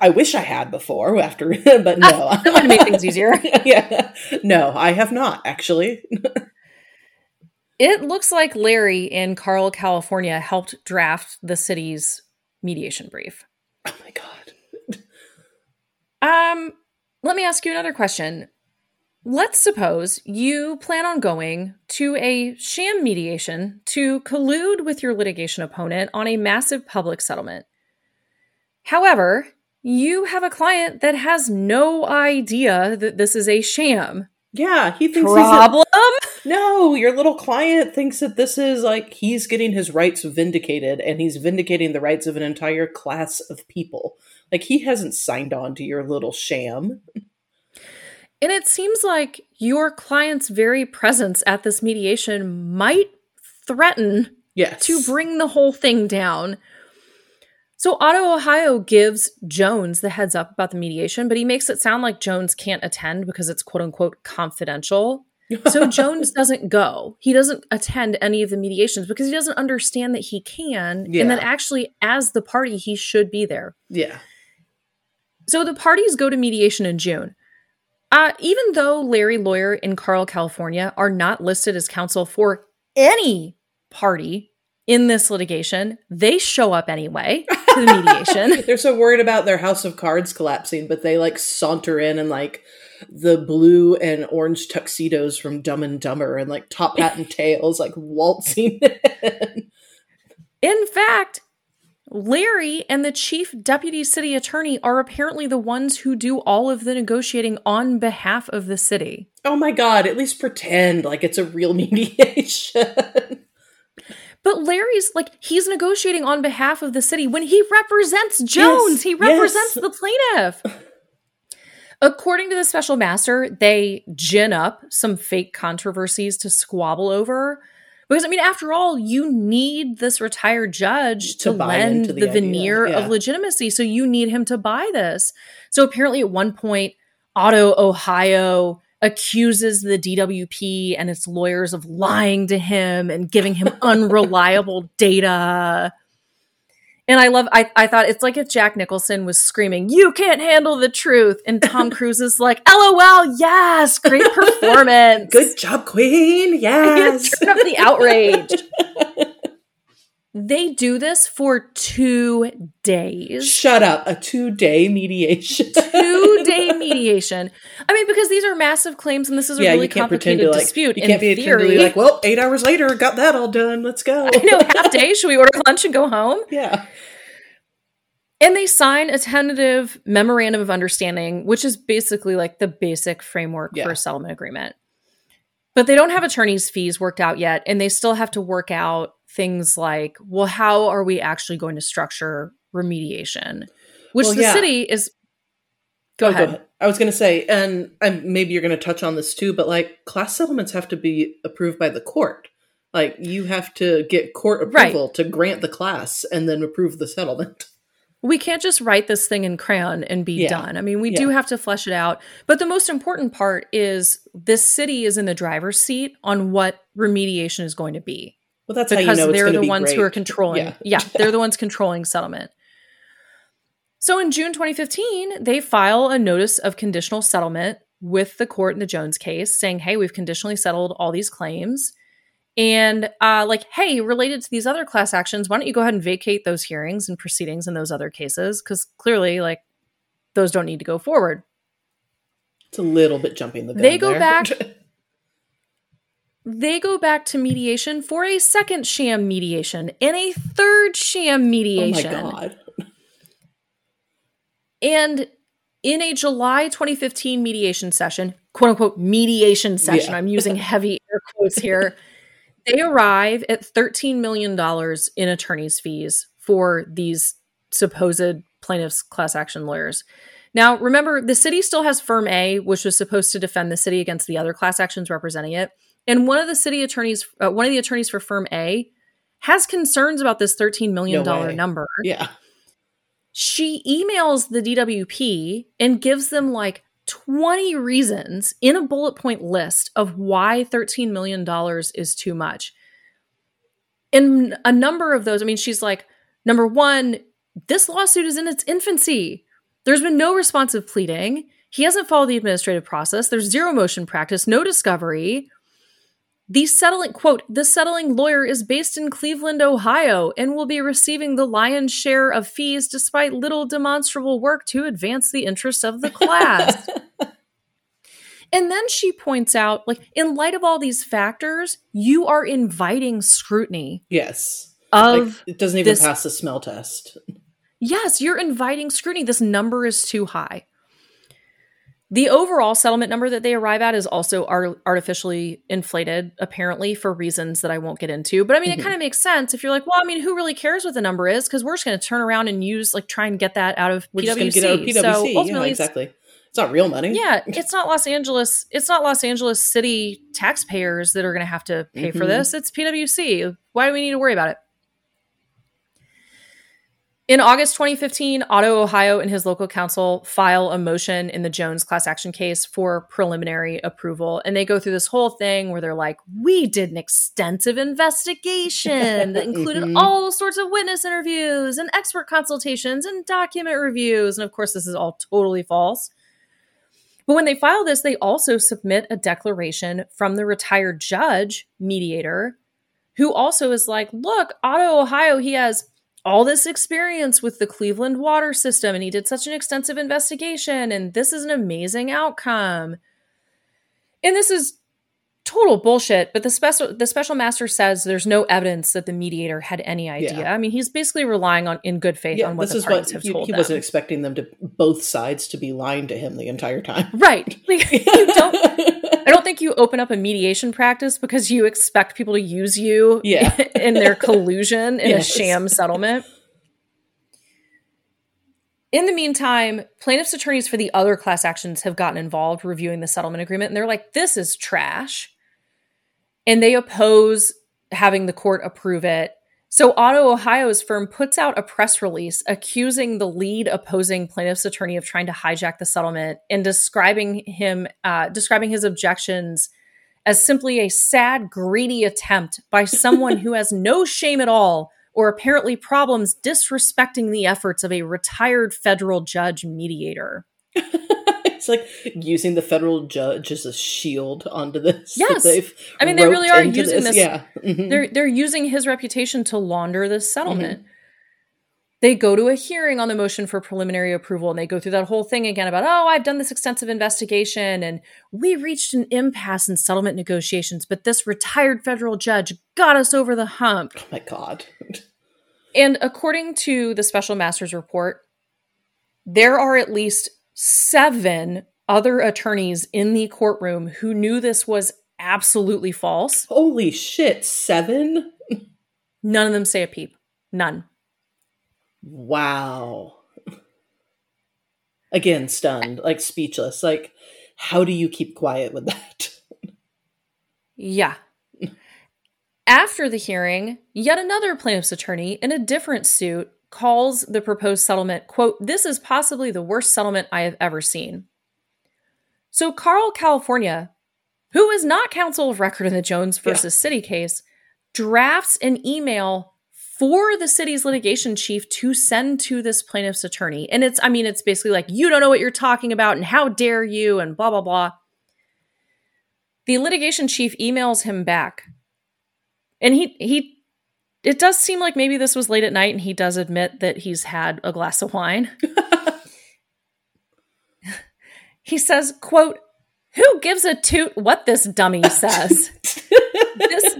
I wish I had before after, (laughs) but no. (laughs) that would made things easier. yeah. No, I have not actually. It looks like Larry in Carl, California helped draft the city's mediation brief. Oh my god. um, let me ask you another question. Let's suppose you plan on going to a sham mediation to collude with your litigation opponent on a massive public settlement. However, you have a client that has no idea that this is a sham. Yeah, he thinks problem. A, no, your little client thinks that this is like he's getting his rights vindicated and he's vindicating the rights of an entire class of people. Like he hasn't signed on to your little sham. And it seems like your client's very presence at this mediation might threaten yes. to bring the whole thing down. So Otto Ohio gives Jones the heads up about the mediation, but he makes it sound like Jones can't attend because it's quote unquote confidential. (laughs) so Jones doesn't go. He doesn't attend any of the mediations because he doesn't understand that he can yeah. and that actually as the party he should be there. Yeah. So the parties go to mediation in June. Uh, even though Larry Lawyer in Carl, California are not listed as counsel for any party in this litigation, they show up anyway to the mediation. (laughs) They're so worried about their house of cards collapsing, but they like saunter in and like the blue and orange tuxedos from Dumb and Dumber and like top hat and tails, like waltzing (laughs) in. In fact, Larry and the chief deputy city attorney are apparently the ones who do all of the negotiating on behalf of the city. Oh my god, at least pretend like it's a real (laughs) mediation. But Larry's like he's negotiating on behalf of the city when he represents Jones. Yes, he represents yes. the plaintiff. According to the special master, they gin up some fake controversies to squabble over. Because I mean, after all, you need this retired judge to, to lend the, the veneer yeah. of legitimacy. So you need him to buy this. So apparently, at one point, Otto Ohio accuses the DWP and its lawyers of lying to him and giving him (laughs) unreliable data. And I love, I, I thought it's like if Jack Nicholson was screaming, You can't handle the truth. And Tom (laughs) Cruise is like, LOL, yes, great (laughs) performance. Good job, Queen. Yes. Turn up the outrage. They do this for two days. Shut up. A two day mediation. (laughs) two day (laughs) mediation. I mean, because these are massive claims and this is a yeah, really complicated like, dispute. You can't be theory, like, well, eight hours later, got that all done. Let's go. (laughs) I know, half day. Should we order lunch and go home? Yeah. And they sign a tentative memorandum of understanding, which is basically like the basic framework yeah. for a settlement agreement. But they don't have attorney's fees worked out yet, and they still have to work out things like, well, how are we actually going to structure remediation? Which well, the yeah. city is. Go, oh, ahead. go ahead. I was going to say, and, and maybe you're going to touch on this too, but like class settlements have to be approved by the court. Like you have to get court approval right. to grant the class and then approve the settlement. (laughs) We can't just write this thing in crayon and be yeah. done. I mean, we yeah. do have to flesh it out. But the most important part is this city is in the driver's seat on what remediation is going to be. Well, that's because you know they're the ones great. who are controlling. Yeah. yeah, (laughs) they're the ones controlling settlement. So in June 2015, they file a notice of conditional settlement with the court in the Jones case, saying, "Hey, we've conditionally settled all these claims." And uh, like, hey, related to these other class actions, why don't you go ahead and vacate those hearings and proceedings in those other cases? Because clearly, like, those don't need to go forward. It's a little bit jumping the gun. They go there. back (laughs) they go back to mediation for a second sham mediation and a third sham mediation. Oh my god. And in a July 2015 mediation session, quote unquote mediation session, yeah. I'm using (laughs) heavy air quotes here, they arrive at $13 million in attorney's fees for these supposed plaintiffs' class action lawyers. Now, remember, the city still has Firm A, which was supposed to defend the city against the other class actions representing it. And one of the city attorneys, uh, one of the attorneys for firm A, has concerns about this $13 million no number. Yeah. She emails the DWP and gives them like 20 reasons in a bullet point list of why $13 million is too much. And a number of those, I mean, she's like, number one, this lawsuit is in its infancy. There's been no responsive pleading. He hasn't followed the administrative process. There's zero motion practice, no discovery. The settling quote, the settling lawyer is based in Cleveland, Ohio, and will be receiving the lion's share of fees despite little demonstrable work to advance the interests of the class. (laughs) and then she points out, like, in light of all these factors, you are inviting scrutiny. Yes. Of like, it doesn't even this, pass the smell test. Yes, you're inviting scrutiny. This number is too high. The overall settlement number that they arrive at is also art- artificially inflated, apparently, for reasons that I won't get into. But I mean, mm-hmm. it kind of makes sense if you're like, well, I mean, who really cares what the number is? Because we're just going to turn around and use, like, try and get that out of we're PwC. Just get out of PwC. So ultimately, yeah, exactly. It's not real money. Yeah, (laughs) it's not Los Angeles. It's not Los Angeles City taxpayers that are going to have to pay mm-hmm. for this. It's PwC. Why do we need to worry about it? In August 2015, Otto Ohio and his local counsel file a motion in the Jones class action case for preliminary approval. And they go through this whole thing where they're like, we did an extensive investigation that (laughs) included mm-hmm. all sorts of witness interviews and expert consultations and document reviews. And of course, this is all totally false. But when they file this, they also submit a declaration from the retired judge mediator who also is like, look, Otto Ohio, he has all this experience with the Cleveland water system and he did such an extensive investigation and this is an amazing outcome. And this is total bullshit, but the special the special master says there's no evidence that the mediator had any idea. Yeah. I mean, he's basically relying on in good faith Yeah, on what this the is parties what have he, told he them. wasn't expecting them to both sides to be lying to him the entire time. (laughs) right. (laughs) Like, you don't I don't think you open up a mediation practice because you expect people to use you Yeah. (laughs) in their collusion in Yes. a sham settlement. In the meantime, plaintiffs' attorneys for the other class actions have gotten involved reviewing the settlement agreement, and they're like, this is trash. And they oppose having the court approve it. So, Otto Ohio's firm puts out a press release accusing the lead opposing plaintiff's attorney of trying to hijack the settlement and describing him, uh, describing his objections as simply a sad, greedy attempt by (laughs) someone who has no shame at all or apparently problems disrespecting the efforts of a retired federal judge mediator. (laughs) it's like using the federal judge as a shield onto this. Yes. I mean, they really are using this- Yeah. Mhm. They're they're using his reputation to launder this settlement. Mm-hmm. They go to a hearing on the motion for preliminary approval and they go through that whole thing again about, oh, I've done this extensive investigation and we reached an impasse in settlement negotiations, but this retired federal judge got us over the hump. oh my god. And according to the special master's report, there are at least seven other attorneys in the courtroom who knew this was absolutely false. Holy shit, seven? None of them say a peep. None. Wow. Again, stunned, like speechless. Like, how do you keep quiet with that? Yeah. After the hearing, yet another plaintiff's attorney in a different suit calls the proposed settlement, quote, this is possibly the worst settlement I have ever seen. So Carl California, who is not counsel of record in the Jones Yeah. versus City case, drafts an email for the city's litigation chief to send to this plaintiff's attorney. And it's, I mean, it's basically like, you don't know what you're talking about, and how dare you, and blah, blah, blah. The litigation chief emails him back. And he, he, it does seem like maybe this was late at night, and he does admit that he's had a glass of wine. (laughs) he says, quote, who gives a toot what this dummy says? (laughs) this,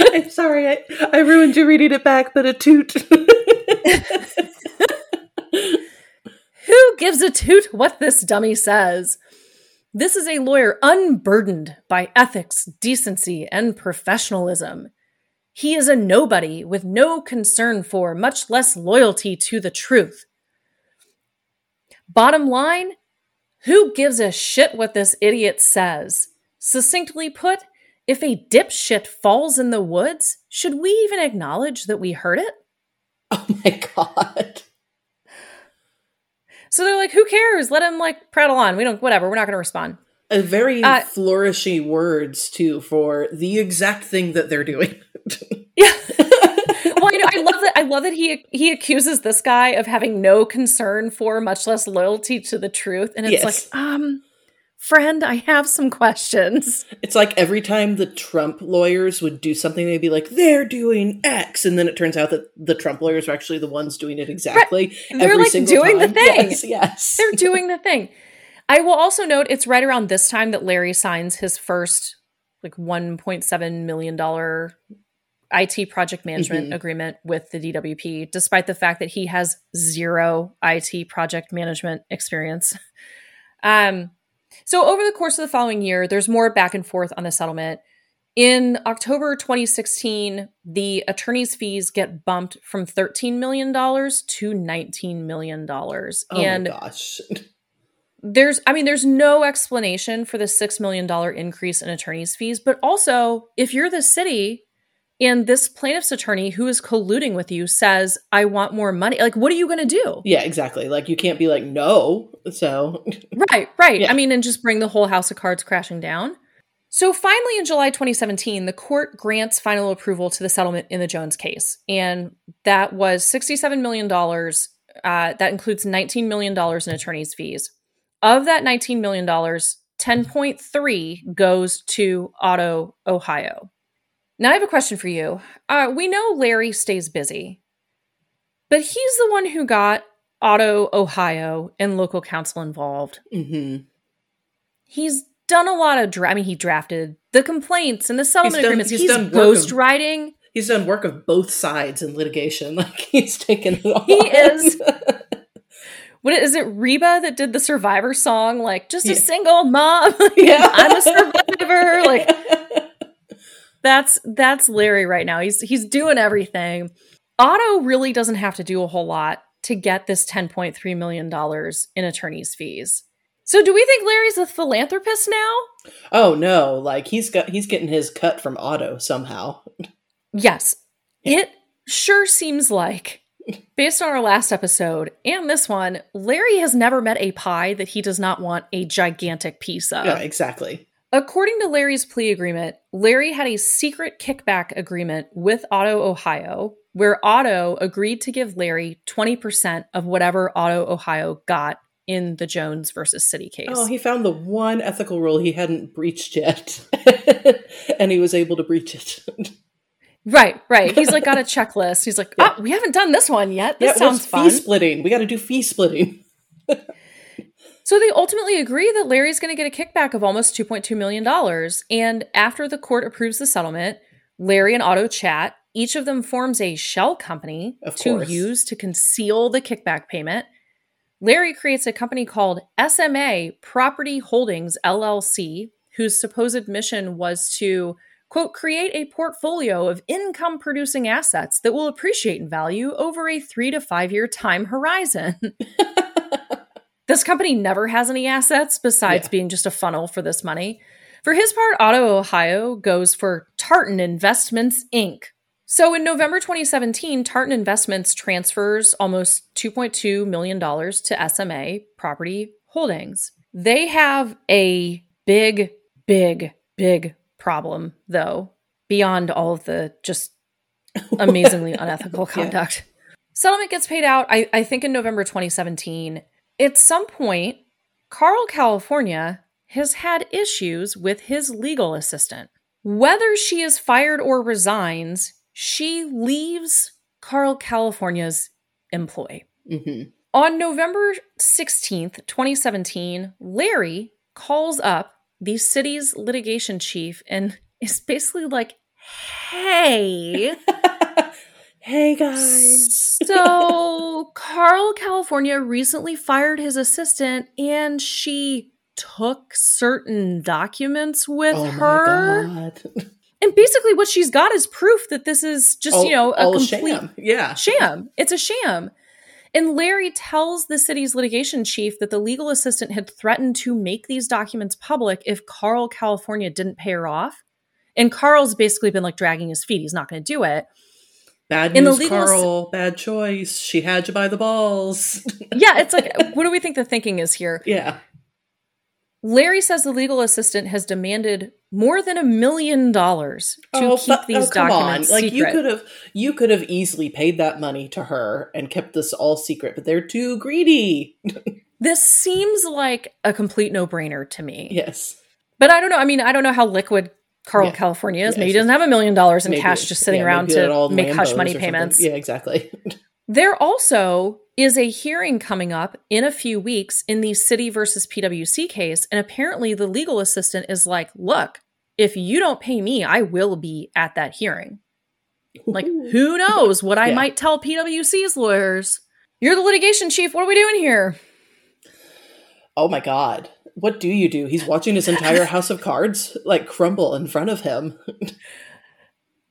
I'm sorry, I, I ruined you reading it back, but a toot. (laughs) Who gives a toot what this dummy says? This is a lawyer unburdened by ethics, decency, and professionalism. He is a nobody with no concern for, much less loyalty to the truth. Bottom line who gives a shit what this idiot says? Succinctly put, if a dipshit falls in the woods, should we even acknowledge that we heard it? oh my god. So they're like, who cares? Let him like prattle on. We don't, whatever. We're not going to respond. A very Uh, flourishy words too for the exact thing that they're doing. (laughs) Yeah. (laughs) well, you know, I love that. I love that he he accuses this guy of having no concern for, much less loyalty to the truth. And it's Yes. like, um, friend, I have some questions. It's like every time the Trump lawyers would do something, they'd be like, "They're doing X," and then it turns out that the Trump lawyers are actually the ones doing it exactly. They're, every like, single doing the thing. Yes, yes. They're doing the thing. I will also note it's right around this time that Larry signs his first like 1.7 million dollar IT project management Mhm. agreement with the DWP, despite the fact that he has zero IT project management experience. Um, so over the course of the following year, there's more back and forth on the settlement. In October 2016, the attorney's fees get bumped from $13 million to $19 million. oh and my gosh. (laughs) there's i mean there's no explanation for the six million dollar increase in attorney's fees but also if you're the city and this plaintiff's attorney who is colluding with you says i want more money like what are you going to do Yeah, exactly. Like you can't be like no. So (laughs) right right Yeah. i mean and just bring the whole house of cards crashing down so finally in july 2017 the court grants final approval to the settlement in the jones case and that was $67 million uh, that includes $19 million in attorney's fees of that $19 million 10.3 goes to otto ohio now i have a question for you uh, we know larry stays busy But he's the one who got Otto Ohio and local counsel involved. hmm He's done a lot of dra- I mean he drafted the complaints and the settlement He's done- agreements. he's He's, done work of- ghostwriting. He's done work of both sides in litigation. (laughs) Like he's taken it all. He is. (laughs) What is it Reba that did the survivor song like just a single mom? (laughs) Yeah. I'm a survivor. Like (laughs) that's that's Larry right now. He's he's doing everything. Otto really doesn't have to do a whole lot to get this 10.3 million dollars in attorney's fees. So do we think Larry's a philanthropist now? oh no, like he's got he's getting his cut from Otto somehow. Yes. It sure seems like based on our last episode and this one, Larry has never met a pie that he does not want a gigantic piece of. yeah, exactly. According to Larry's plea agreement, Larry had a secret kickback agreement with Otto Ohio, where Otto agreed to give Larry 20% of whatever Otto Ohio got in the Jones versus City case. Oh, he found the one ethical rule he hadn't breached yet, (laughs) and he was able to breach it. (laughs) right, right. He's like got a (laughs) checklist. He's like, Yeah. oh, we haven't done this one yet. This yeah, sounds fun. Fee splitting. We got to do fee splitting. So they ultimately agree that Larry's going to get a kickback of almost $2.2 million. And after the court approves the settlement, Larry and Otto chat. Each of them forms a shell company Of to course. use to conceal the kickback payment. Larry creates a company called SMA Property Holdings LLC, whose supposed mission was to, quote, create a portfolio of income producing assets that will appreciate in value over a three to five year time horizon. (laughs) This company never has any assets besides Yeah. being just a funnel for this money. For his part, Otto Ohio goes for Tartan Investments Inc. So in November 2017, Tartan Investments transfers almost $2.2 million to SMA Property Holdings. They have a big, big, big problem, though, beyond all of the just (laughs) amazingly (laughs) unethical Yeah. conduct. Settlement gets paid out, I, I think, in November 2017. At some point, Carl California has had issues with his legal assistant. Whether she is fired or resigns, she leaves Carl California's employ. hmm On November 16th, 2017, Larry calls up the city's litigation chief and (laughs) is basically like, hey. (laughs) hey guys. So, (laughs) Carl California recently fired his assistant and she took certain documents with oh her. And basically, what she's got is proof that this is just, you know, a complete sham. Yeah. sham. It's a sham. And Larry tells the city's litigation chief that the legal assistant had threatened to make these documents public if Carl California didn't pay her off. And Carl's basically been like dragging his feet. He's not going to do it. Bad In the news, legal ass- Carl. Bad choice. She had you by the balls. (laughs) Yeah, it's like, what do we think the thinking is here? yeah. Larry says the legal assistant has demanded more than a million dollars to oh, keep but- oh, these oh, documents on. Like secret. you could have you could have easily paid that money to her and kept this all secret, but they're too greedy. (laughs) this seems like a complete no-brainer to me. Yes. But I don't know. I mean, I don't know how liquid Carl Yeah. California is. Yeah, Maybe he doesn't have a million dollars in Maybe cash just sitting yeah, around maybe it all to make hush money payments. Yeah, exactly. (laughs) they're also is a hearing coming up in a few weeks in the city versus PwC case. And apparently the legal assistant is like, look, if you don't pay me, I will be at that hearing. Like, who knows what I Yeah. might tell PwC's lawyers? You're the litigation chief. What are we doing here? Oh my god. What do you do? He's watching his entire (laughs) house of cards like crumble in front of him. (laughs)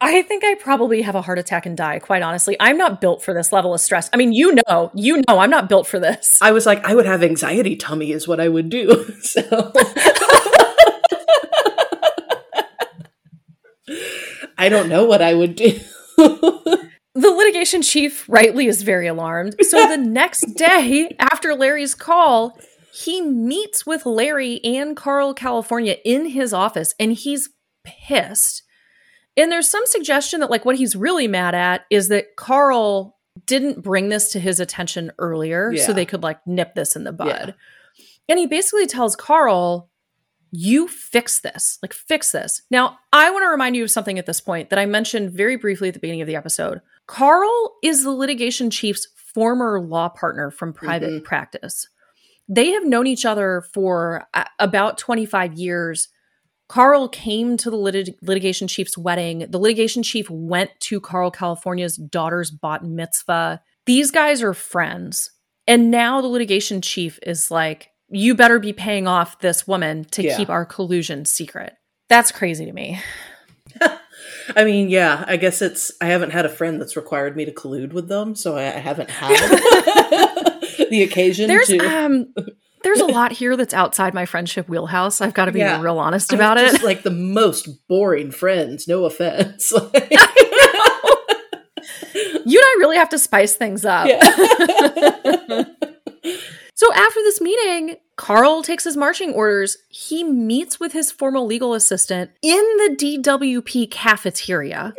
I think I probably have a heart attack and die, quite honestly. I'm not built for this level of stress. I mean, you know, you know, I'm not built for this. I was like, I would have anxiety tummy is what I would do. (laughs) So I don't know what I would do. (laughs) The litigation chief rightly is very alarmed. So the next day after Larry's call, he meets with Larry and Carl California in his office and he's pissed. And there's some suggestion that like what he's really mad at is that Carl didn't bring this to his attention earlier so they could like nip this in the bud. Yeah. And he basically tells Carl, you fix this. Like, fix this. Now, I want to remind you of something at this point that I mentioned very briefly at the beginning of the episode. Carl is the litigation chief's former law partner from private Mhm. practice. They have known each other for uh, about 25 years. Carl came to the lit- litigation chief's wedding. The litigation chief went to Carl California's daughter's bat mitzvah. These guys are friends. And now the litigation chief is like, you better be paying off this woman to Yeah. keep our collusion secret. That's crazy to me. (laughs) I mean, yeah, I guess it's. I haven't had a friend that's required me to collude with them, so I, I haven't had (laughs) (laughs) the occasion There's to. um there's a (laughs) lot here that's outside my friendship wheelhouse. I've got to be Yeah. real honest about it. like the most boring friends. No offense. (laughs) You and I really have to spice things up. Yeah. (laughs) So after this meeting, Carl takes his marching orders. He meets with his formal legal assistant in the DWP cafeteria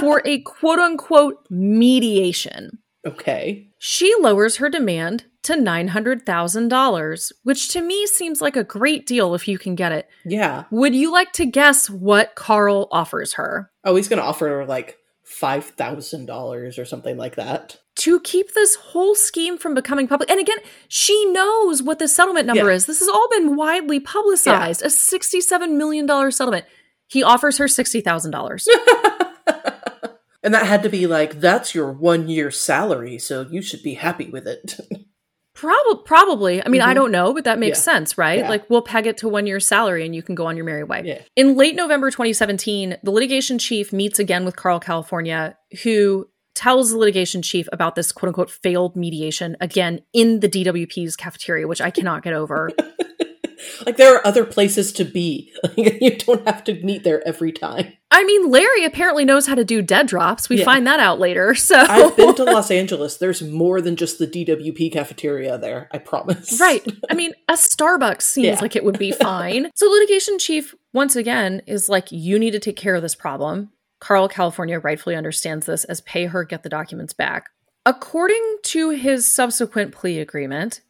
for a quote unquote mediation. okay. She lowers her demand to $900,000, which to me seems like a great deal if you can get it. Yeah. Would you like to guess what Carl offers her? Oh, he's gonna offer her like five thousand dollars or something like that. To keep this whole scheme from becoming public. And again, she knows what the settlement number Yeah. is. This has all been widely publicized. A $67 million settlement. He offers her $60,000. (laughs) And that had to be like, that's your one year salary, so you should be happy with it. Probably, probably. I mean, I Mhm. don't know, but that makes Yeah. sense, right? Yeah. Like, we'll peg it to one year's salary and you can go on your merry way. yeah. In late November 2017, the litigation chief meets again with Carl California, who tells the litigation chief about this quote unquote failed mediation again in the DWP's cafeteria, which I cannot get over. (laughs) Like there are other places to be. Like, (laughs) you don't have to meet there every time. I mean, Larry apparently knows how to do dead drops. We Yeah. find that out later. (laughs) So, I've been to Los Angeles. There's more than just the DWP cafeteria there. I promise. right. (laughs) I mean, a Starbucks seems Yeah. like it would be fine. so, litigation chief, once again, is like, you need to take care of this problem. Carl California rightfully understands this as pay her, get the documents back. According to his subsequent plea agreement,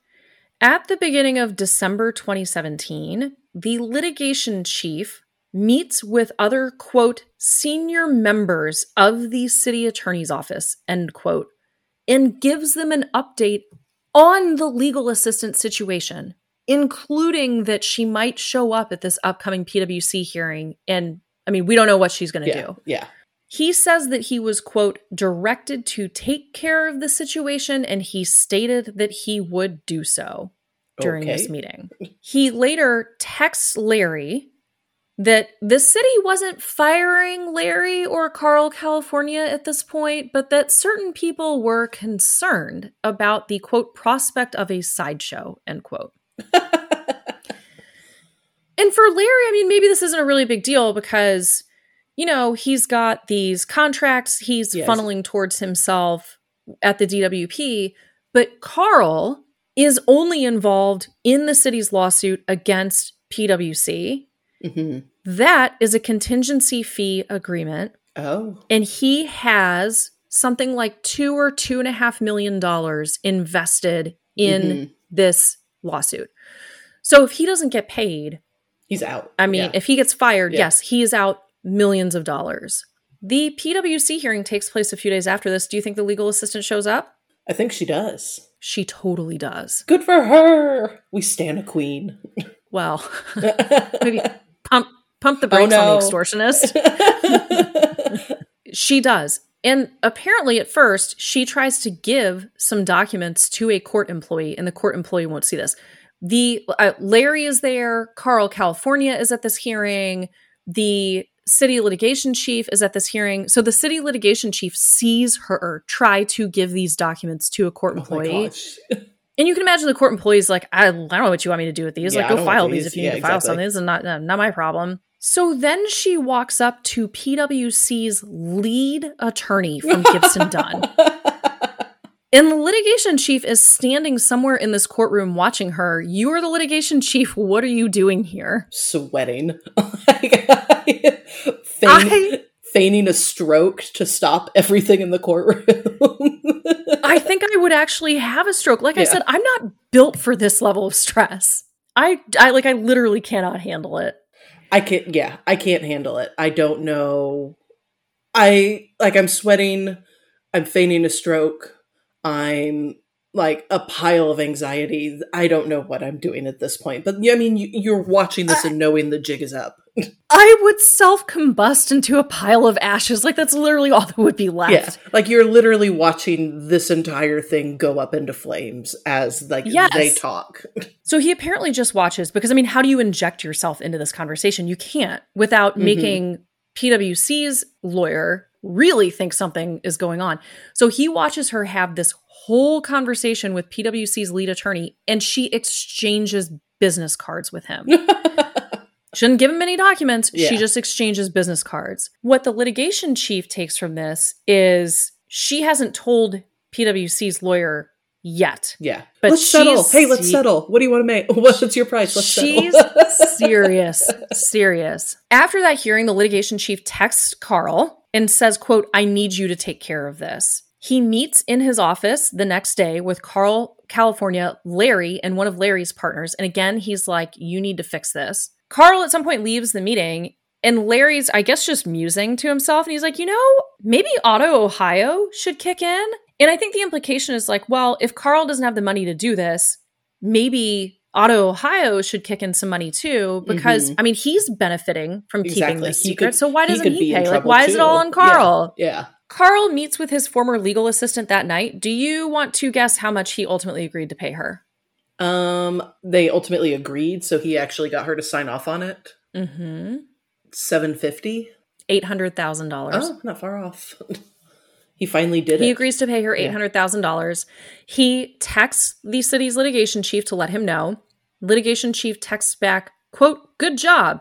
at the beginning of December 2017, the litigation chief meets with other, quote, senior members of the city attorney's office, end quote, and gives them an update on the legal assistant situation, including that she might show up at this upcoming PWC hearing. And I mean, we don't know what she's going to Yeah. do. Yeah. He says that he was, quote, directed to take care of the situation, and he stated that he would do so during Okay. this meeting. He later texts Larry that the city wasn't firing Larry or Carl California at this point, but that certain people were concerned about the, quote, prospect of a sideshow, end quote. (laughs) And for Larry, I mean, maybe this isn't a really big deal because, you know, he's got these contracts he's Yes. funneling towards himself at the DWP, but Carl is only involved in the city's lawsuit against PWC. hmm That is a contingency fee agreement, Oh. and he has something like two or two and a half million dollars invested in Mhm. this lawsuit. So if he doesn't get paid, He's out. I mean, Yeah. if he gets fired, Yeah. yes, he is out millions of dollars. The PWC hearing takes place a few days after this. Do you think the legal assistant shows up? I think she does. She totally does. Good for her. We stand a queen. (laughs) Well, (laughs) maybe pump pump the brakes on no. the extortionist. (laughs) she does. And apparently, at first, she tries to give some documents to a court employee, and the court employee won't see this. The uh, Larry is there. Carl California is at this hearing. The city litigation chief is at this hearing. So the city litigation chief sees her try to give these documents to a court oh employee. gosh. And you can imagine the court employees like, I, I don't know what you want me to do with these. Yeah, like, go file these. these if you Yeah, need to file something. This is not uh, not my problem. So then she walks up to PwC's lead attorney from Gibson Dunn. (laughs) And the litigation chief is standing somewhere in this courtroom watching her. You are the litigation chief. What are you doing here? Sweating. (laughs) (laughs) Feign- I- feigning a stroke to stop everything in the courtroom. I (laughs) think I would actually have a stroke. Like I said, I'm not built for this level of stress. I, I like, I literally cannot handle it. I can't. Yeah, I can't handle it. I don't know. I like. I'm sweating. I'm feigning a stroke. I'm like a pile of anxiety. I don't know what I'm doing at this point. But I mean, you, you're watching this and knowing the jig is up. (laughs) I would self combust into a pile of ashes. Like that's literally all that would be left. Yeah, like you're literally watching this entire thing go up into flames as like Yes. they talk. (laughs) So he apparently just watches because I mean, how do you inject yourself into this conversation? You can't without Mhm. making PwC's lawyer really think something is going on. So he watches her have this whole conversation with PwC's lead attorney and she exchanges business cards with him. (laughs) Shouldn't give him any documents. She just exchanges business cards. What the litigation chief takes from this is she hasn't told PwC's lawyer yet. yeah, But let's settle. Hey, let's settle. What do you want to make? (laughs) What's your price? Let's settle. She's settle. serious, (laughs) serious. After that hearing, the litigation chief texts Carl and says, quote, I need you to take care of this. He meets in his office the next day with Carl, California, Larry, and one of Larry's partners. And again, he's like, You need to fix this. Carl at some point leaves the meeting, and Larry's, I guess, just musing to himself. And he's like, You know, maybe Otto Ohio should kick in. And I think the implication is like, well, if Carl doesn't have the money to do this, maybe Otto Ohio should kick in some money too, because Mhm. I mean he's benefiting from keeping Exactly. this secret. could- so why doesn't could he, pay? Like, why is it all on Yeah. Carl? yeah. Carl meets with his former legal assistant that night. Do you want to guess how much he ultimately agreed to pay her? Um, they ultimately agreed, so he actually got her to sign off on it. Mm-hmm. Seven fifty. Eight hundred thousand dollars. Oh, not far off. (laughs) he finally did He it. agrees to pay her Yeah. eight hundred thousand dollars. He texts the city's litigation chief to let him know. Litigation chief texts back, "quote Good job."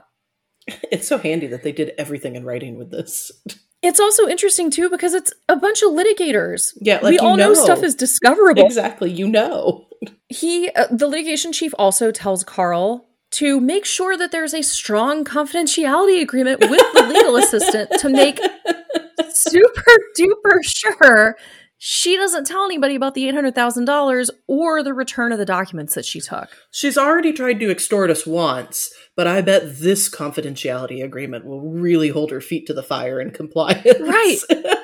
(laughs) It's so handy that they did everything in writing with this. (laughs) It's also interesting too because it's a bunch of litigators. Yeah, like we all know. know. stuff is discoverable. exactly, you know. (laughs) He, uh, the litigation chief, also tells Carl to make sure that there's a strong confidentiality agreement with the legal assistant to make super duper sure she doesn't tell anybody about the eight hundred thousand dollars or the return of the documents that she took. She's already tried to extort us once, but I bet this confidentiality agreement will really hold her feet to the fire in compliance. Right. (laughs) (laughs)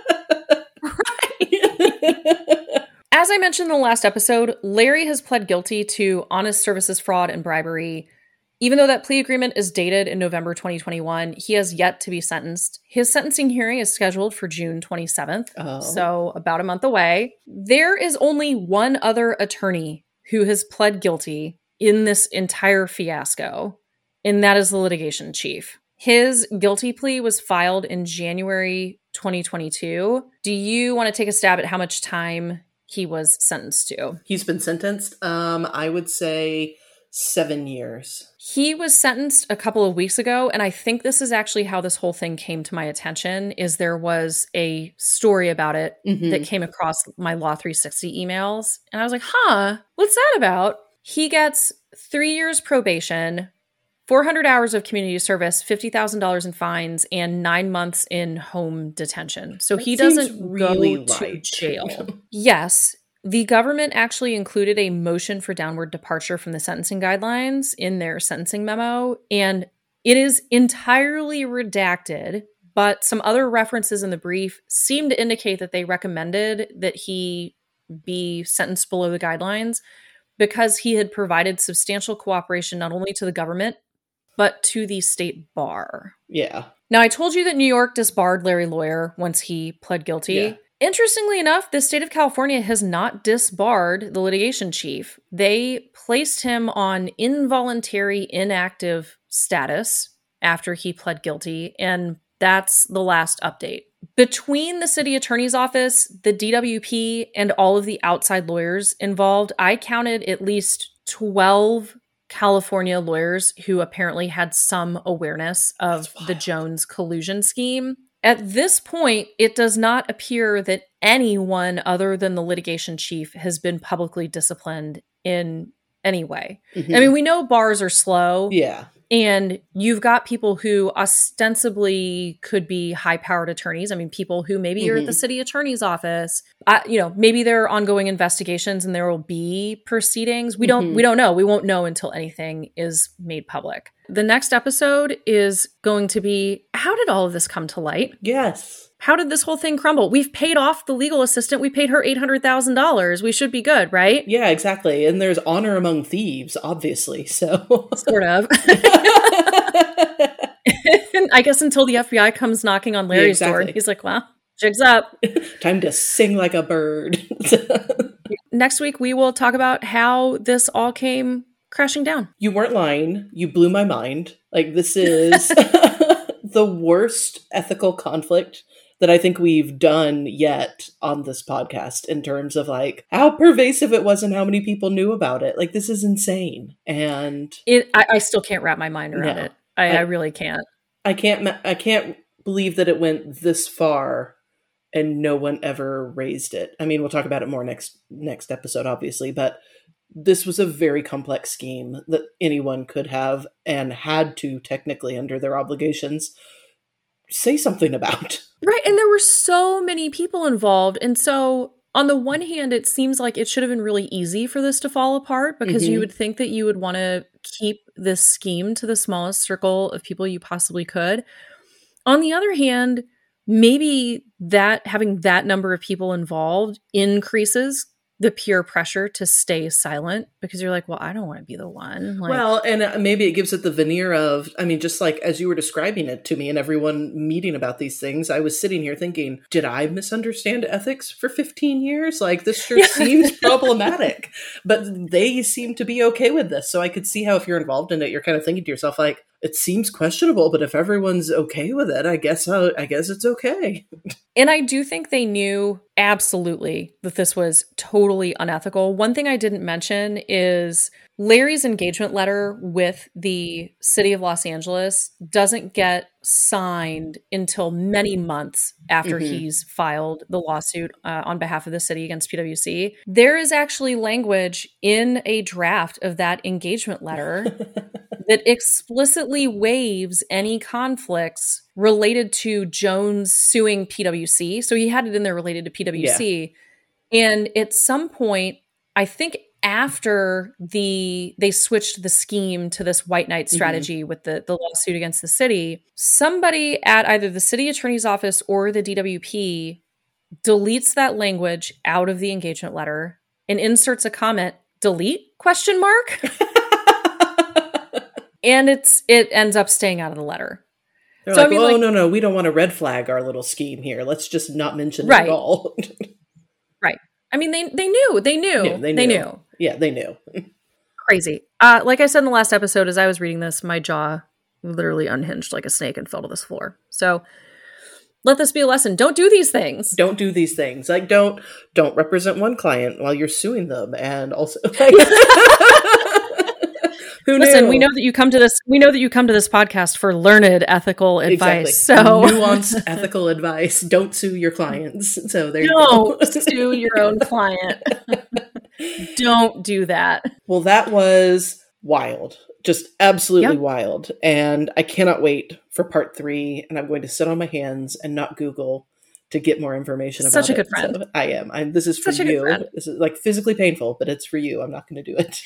As I mentioned in the last episode, Larry has pled guilty to honest services fraud and bribery. Even though that plea agreement is dated in November 2021, he has yet to be sentenced. His sentencing hearing is scheduled for June 27th, Oh. so about a month away. There is only one other attorney who has pled guilty in this entire fiasco, and that is the litigation chief. His guilty plea was filed in January 2022. Do you want to take a stab at how much time he was sentenced to? He's been sentenced. Um, I would say seven years. He was sentenced a couple of weeks ago, and I think this is actually how this whole thing came to my attention. Is there was a story about it Mhm. that came across my Law 360 emails, and I was like, "Huh, what's that about?" He gets three years probation, 400 hours of community service, $50,000 in fines, and nine months in home detention. So That he doesn't really go to jail. Yes. The government actually included a motion for downward departure from the sentencing guidelines in their sentencing memo, and it is entirely redacted. But some other references in the brief seem to indicate that they recommended that he be sentenced below the guidelines because he had provided substantial cooperation not only to the government, but to the state bar. Yeah. Now, I told you that New York disbarred Larry Lawyer once he pled guilty. Yeah. Interestingly enough, the state of California has not disbarred the litigation chief. They placed him on involuntary inactive status after he pled guilty, and that's the last update. Between the city attorney's office, the DWP, and all of the outside lawyers involved, I counted at least 12 California lawyers who apparently had some awareness of the. Jones collusion scheme. At this point, it does not appear that anyone other than the litigation chief has been publicly disciplined in any way. Mhm. I mean, we know bars are slow, yeah. And you've got people who ostensibly could be high powered attorneys. I mean, people who maybe mm-hmm. are at the city attorney's office. Uh, you know, maybe there are ongoing investigations and there will be proceedings. We don't. Mm-hmm. We don't know. We won't know until anything is made public. The next episode is going to be how did all of this come to light? Yes. How did this whole thing crumble? We've paid off the legal assistant. We paid her $800,000. We should be good, right? Yeah, exactly. And there's honor among thieves, obviously. So, sort of. (laughs) I guess until the FBI comes knocking on Larry's yeah, exactly. door, he's like, well, jigs up. (laughs) Time to sing like a bird. (laughs) Next week, we will talk about how this all came crashing down. You weren't lying. You blew my mind. Like, this is (laughs) (laughs) the worst ethical conflict that I think we've done yet on this podcast in terms of like how pervasive it was and how many people knew about it. Like, this is insane. And it, I, I still can't wrap my mind around no, it. I, I, I really can't. I can't. I can't believe that it went this far and no one ever raised it. I mean, we'll talk about it more next next episode, obviously, but this was a very complex scheme that anyone could have and had to technically under their obligations say something about. (laughs) Right, and there were so many people involved, and so on the one hand, it seems like it should have been really easy for this to fall apart because mm-hmm. you would think that you would want to keep this scheme to the smallest circle of people you possibly could. On the other hand, maybe that having that number of people involved increases the peer pressure to stay silent because you're like, well, I don't want to be the one. Like, well, and uh, maybe it gives it the veneer of, I mean, just like as you were describing it to me and everyone meeting about these things, I was sitting here thinking, did I misunderstand ethics for 15 years? Like, this sure (laughs) seems problematic, but they seem to be okay with this. So I could see how if you're involved in it, you're kind of thinking to yourself, like, it seems questionable, but if everyone's okay with it, I guess uh, I guess it's okay. (laughs) and I do think they knew absolutely that this was totally unethical. One thing I didn't mention is Larry's engagement letter with the city of Los Angeles doesn't get signed until many months after mm-hmm. he's filed the lawsuit uh, on behalf of the city against PwC. There is actually language in a draft of that engagement letter (laughs) that explicitly waives any conflicts related to Jones suing PwC. So he had it in there related to PwC. Yeah. And at some point, I think after the they switched the scheme to this white knight mm-hmm. strategy mm-hmm. with the, the lawsuit against the city, somebody at either the city attorney's office or the DWP deletes that language out of the engagement letter and inserts a comment, delete question mark. (laughs) and it's it ends up staying out of the letter. They're so like, I mean, oh like, no, no, we don't want to red flag our little scheme here. Let's just not mention right. it at all. (laughs) right. I mean, they they knew, they knew, yeah, they knew. They knew. Yeah, they knew. (laughs) Crazy. Uh, like I said in the last episode, as I was reading this, my jaw literally unhinged like a snake and fell to this floor. So let this be a lesson. Don't do these things. Don't do these things. Like don't don't represent one client while you're suing them, and also. (laughs) Like, Who Listen, knew? we know that you come to this. We know that you come to this podcast for learned ethical advice. Exactly. So (laughs) nuanced (laughs) ethical advice. Don't sue your clients. So there Don't you go. (laughs) sue your own client. Don't do that. Well, that was wild. Just absolutely yep. wild. And I cannot wait for part three. And I'm going to sit on my hands and not Google to get more information Such about a good friend. So I am. I'm, this is for Such you. This is like physically painful, but it's for you. I'm not going to do it.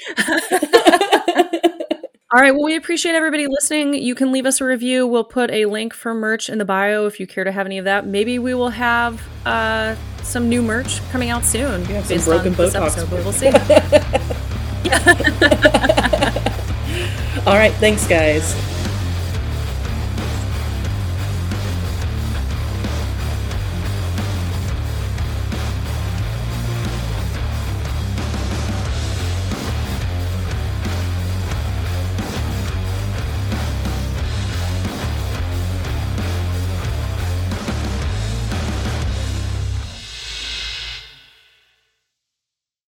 All right. Well, we appreciate everybody listening. You can leave us a review. We'll put a link for merch in the bio if you care to have any of that. Maybe we will have uh, some new merch coming out soon. Yeah, some broken Botox. Episode, but we'll (laughs) see. (laughs) All right. Thanks, guys.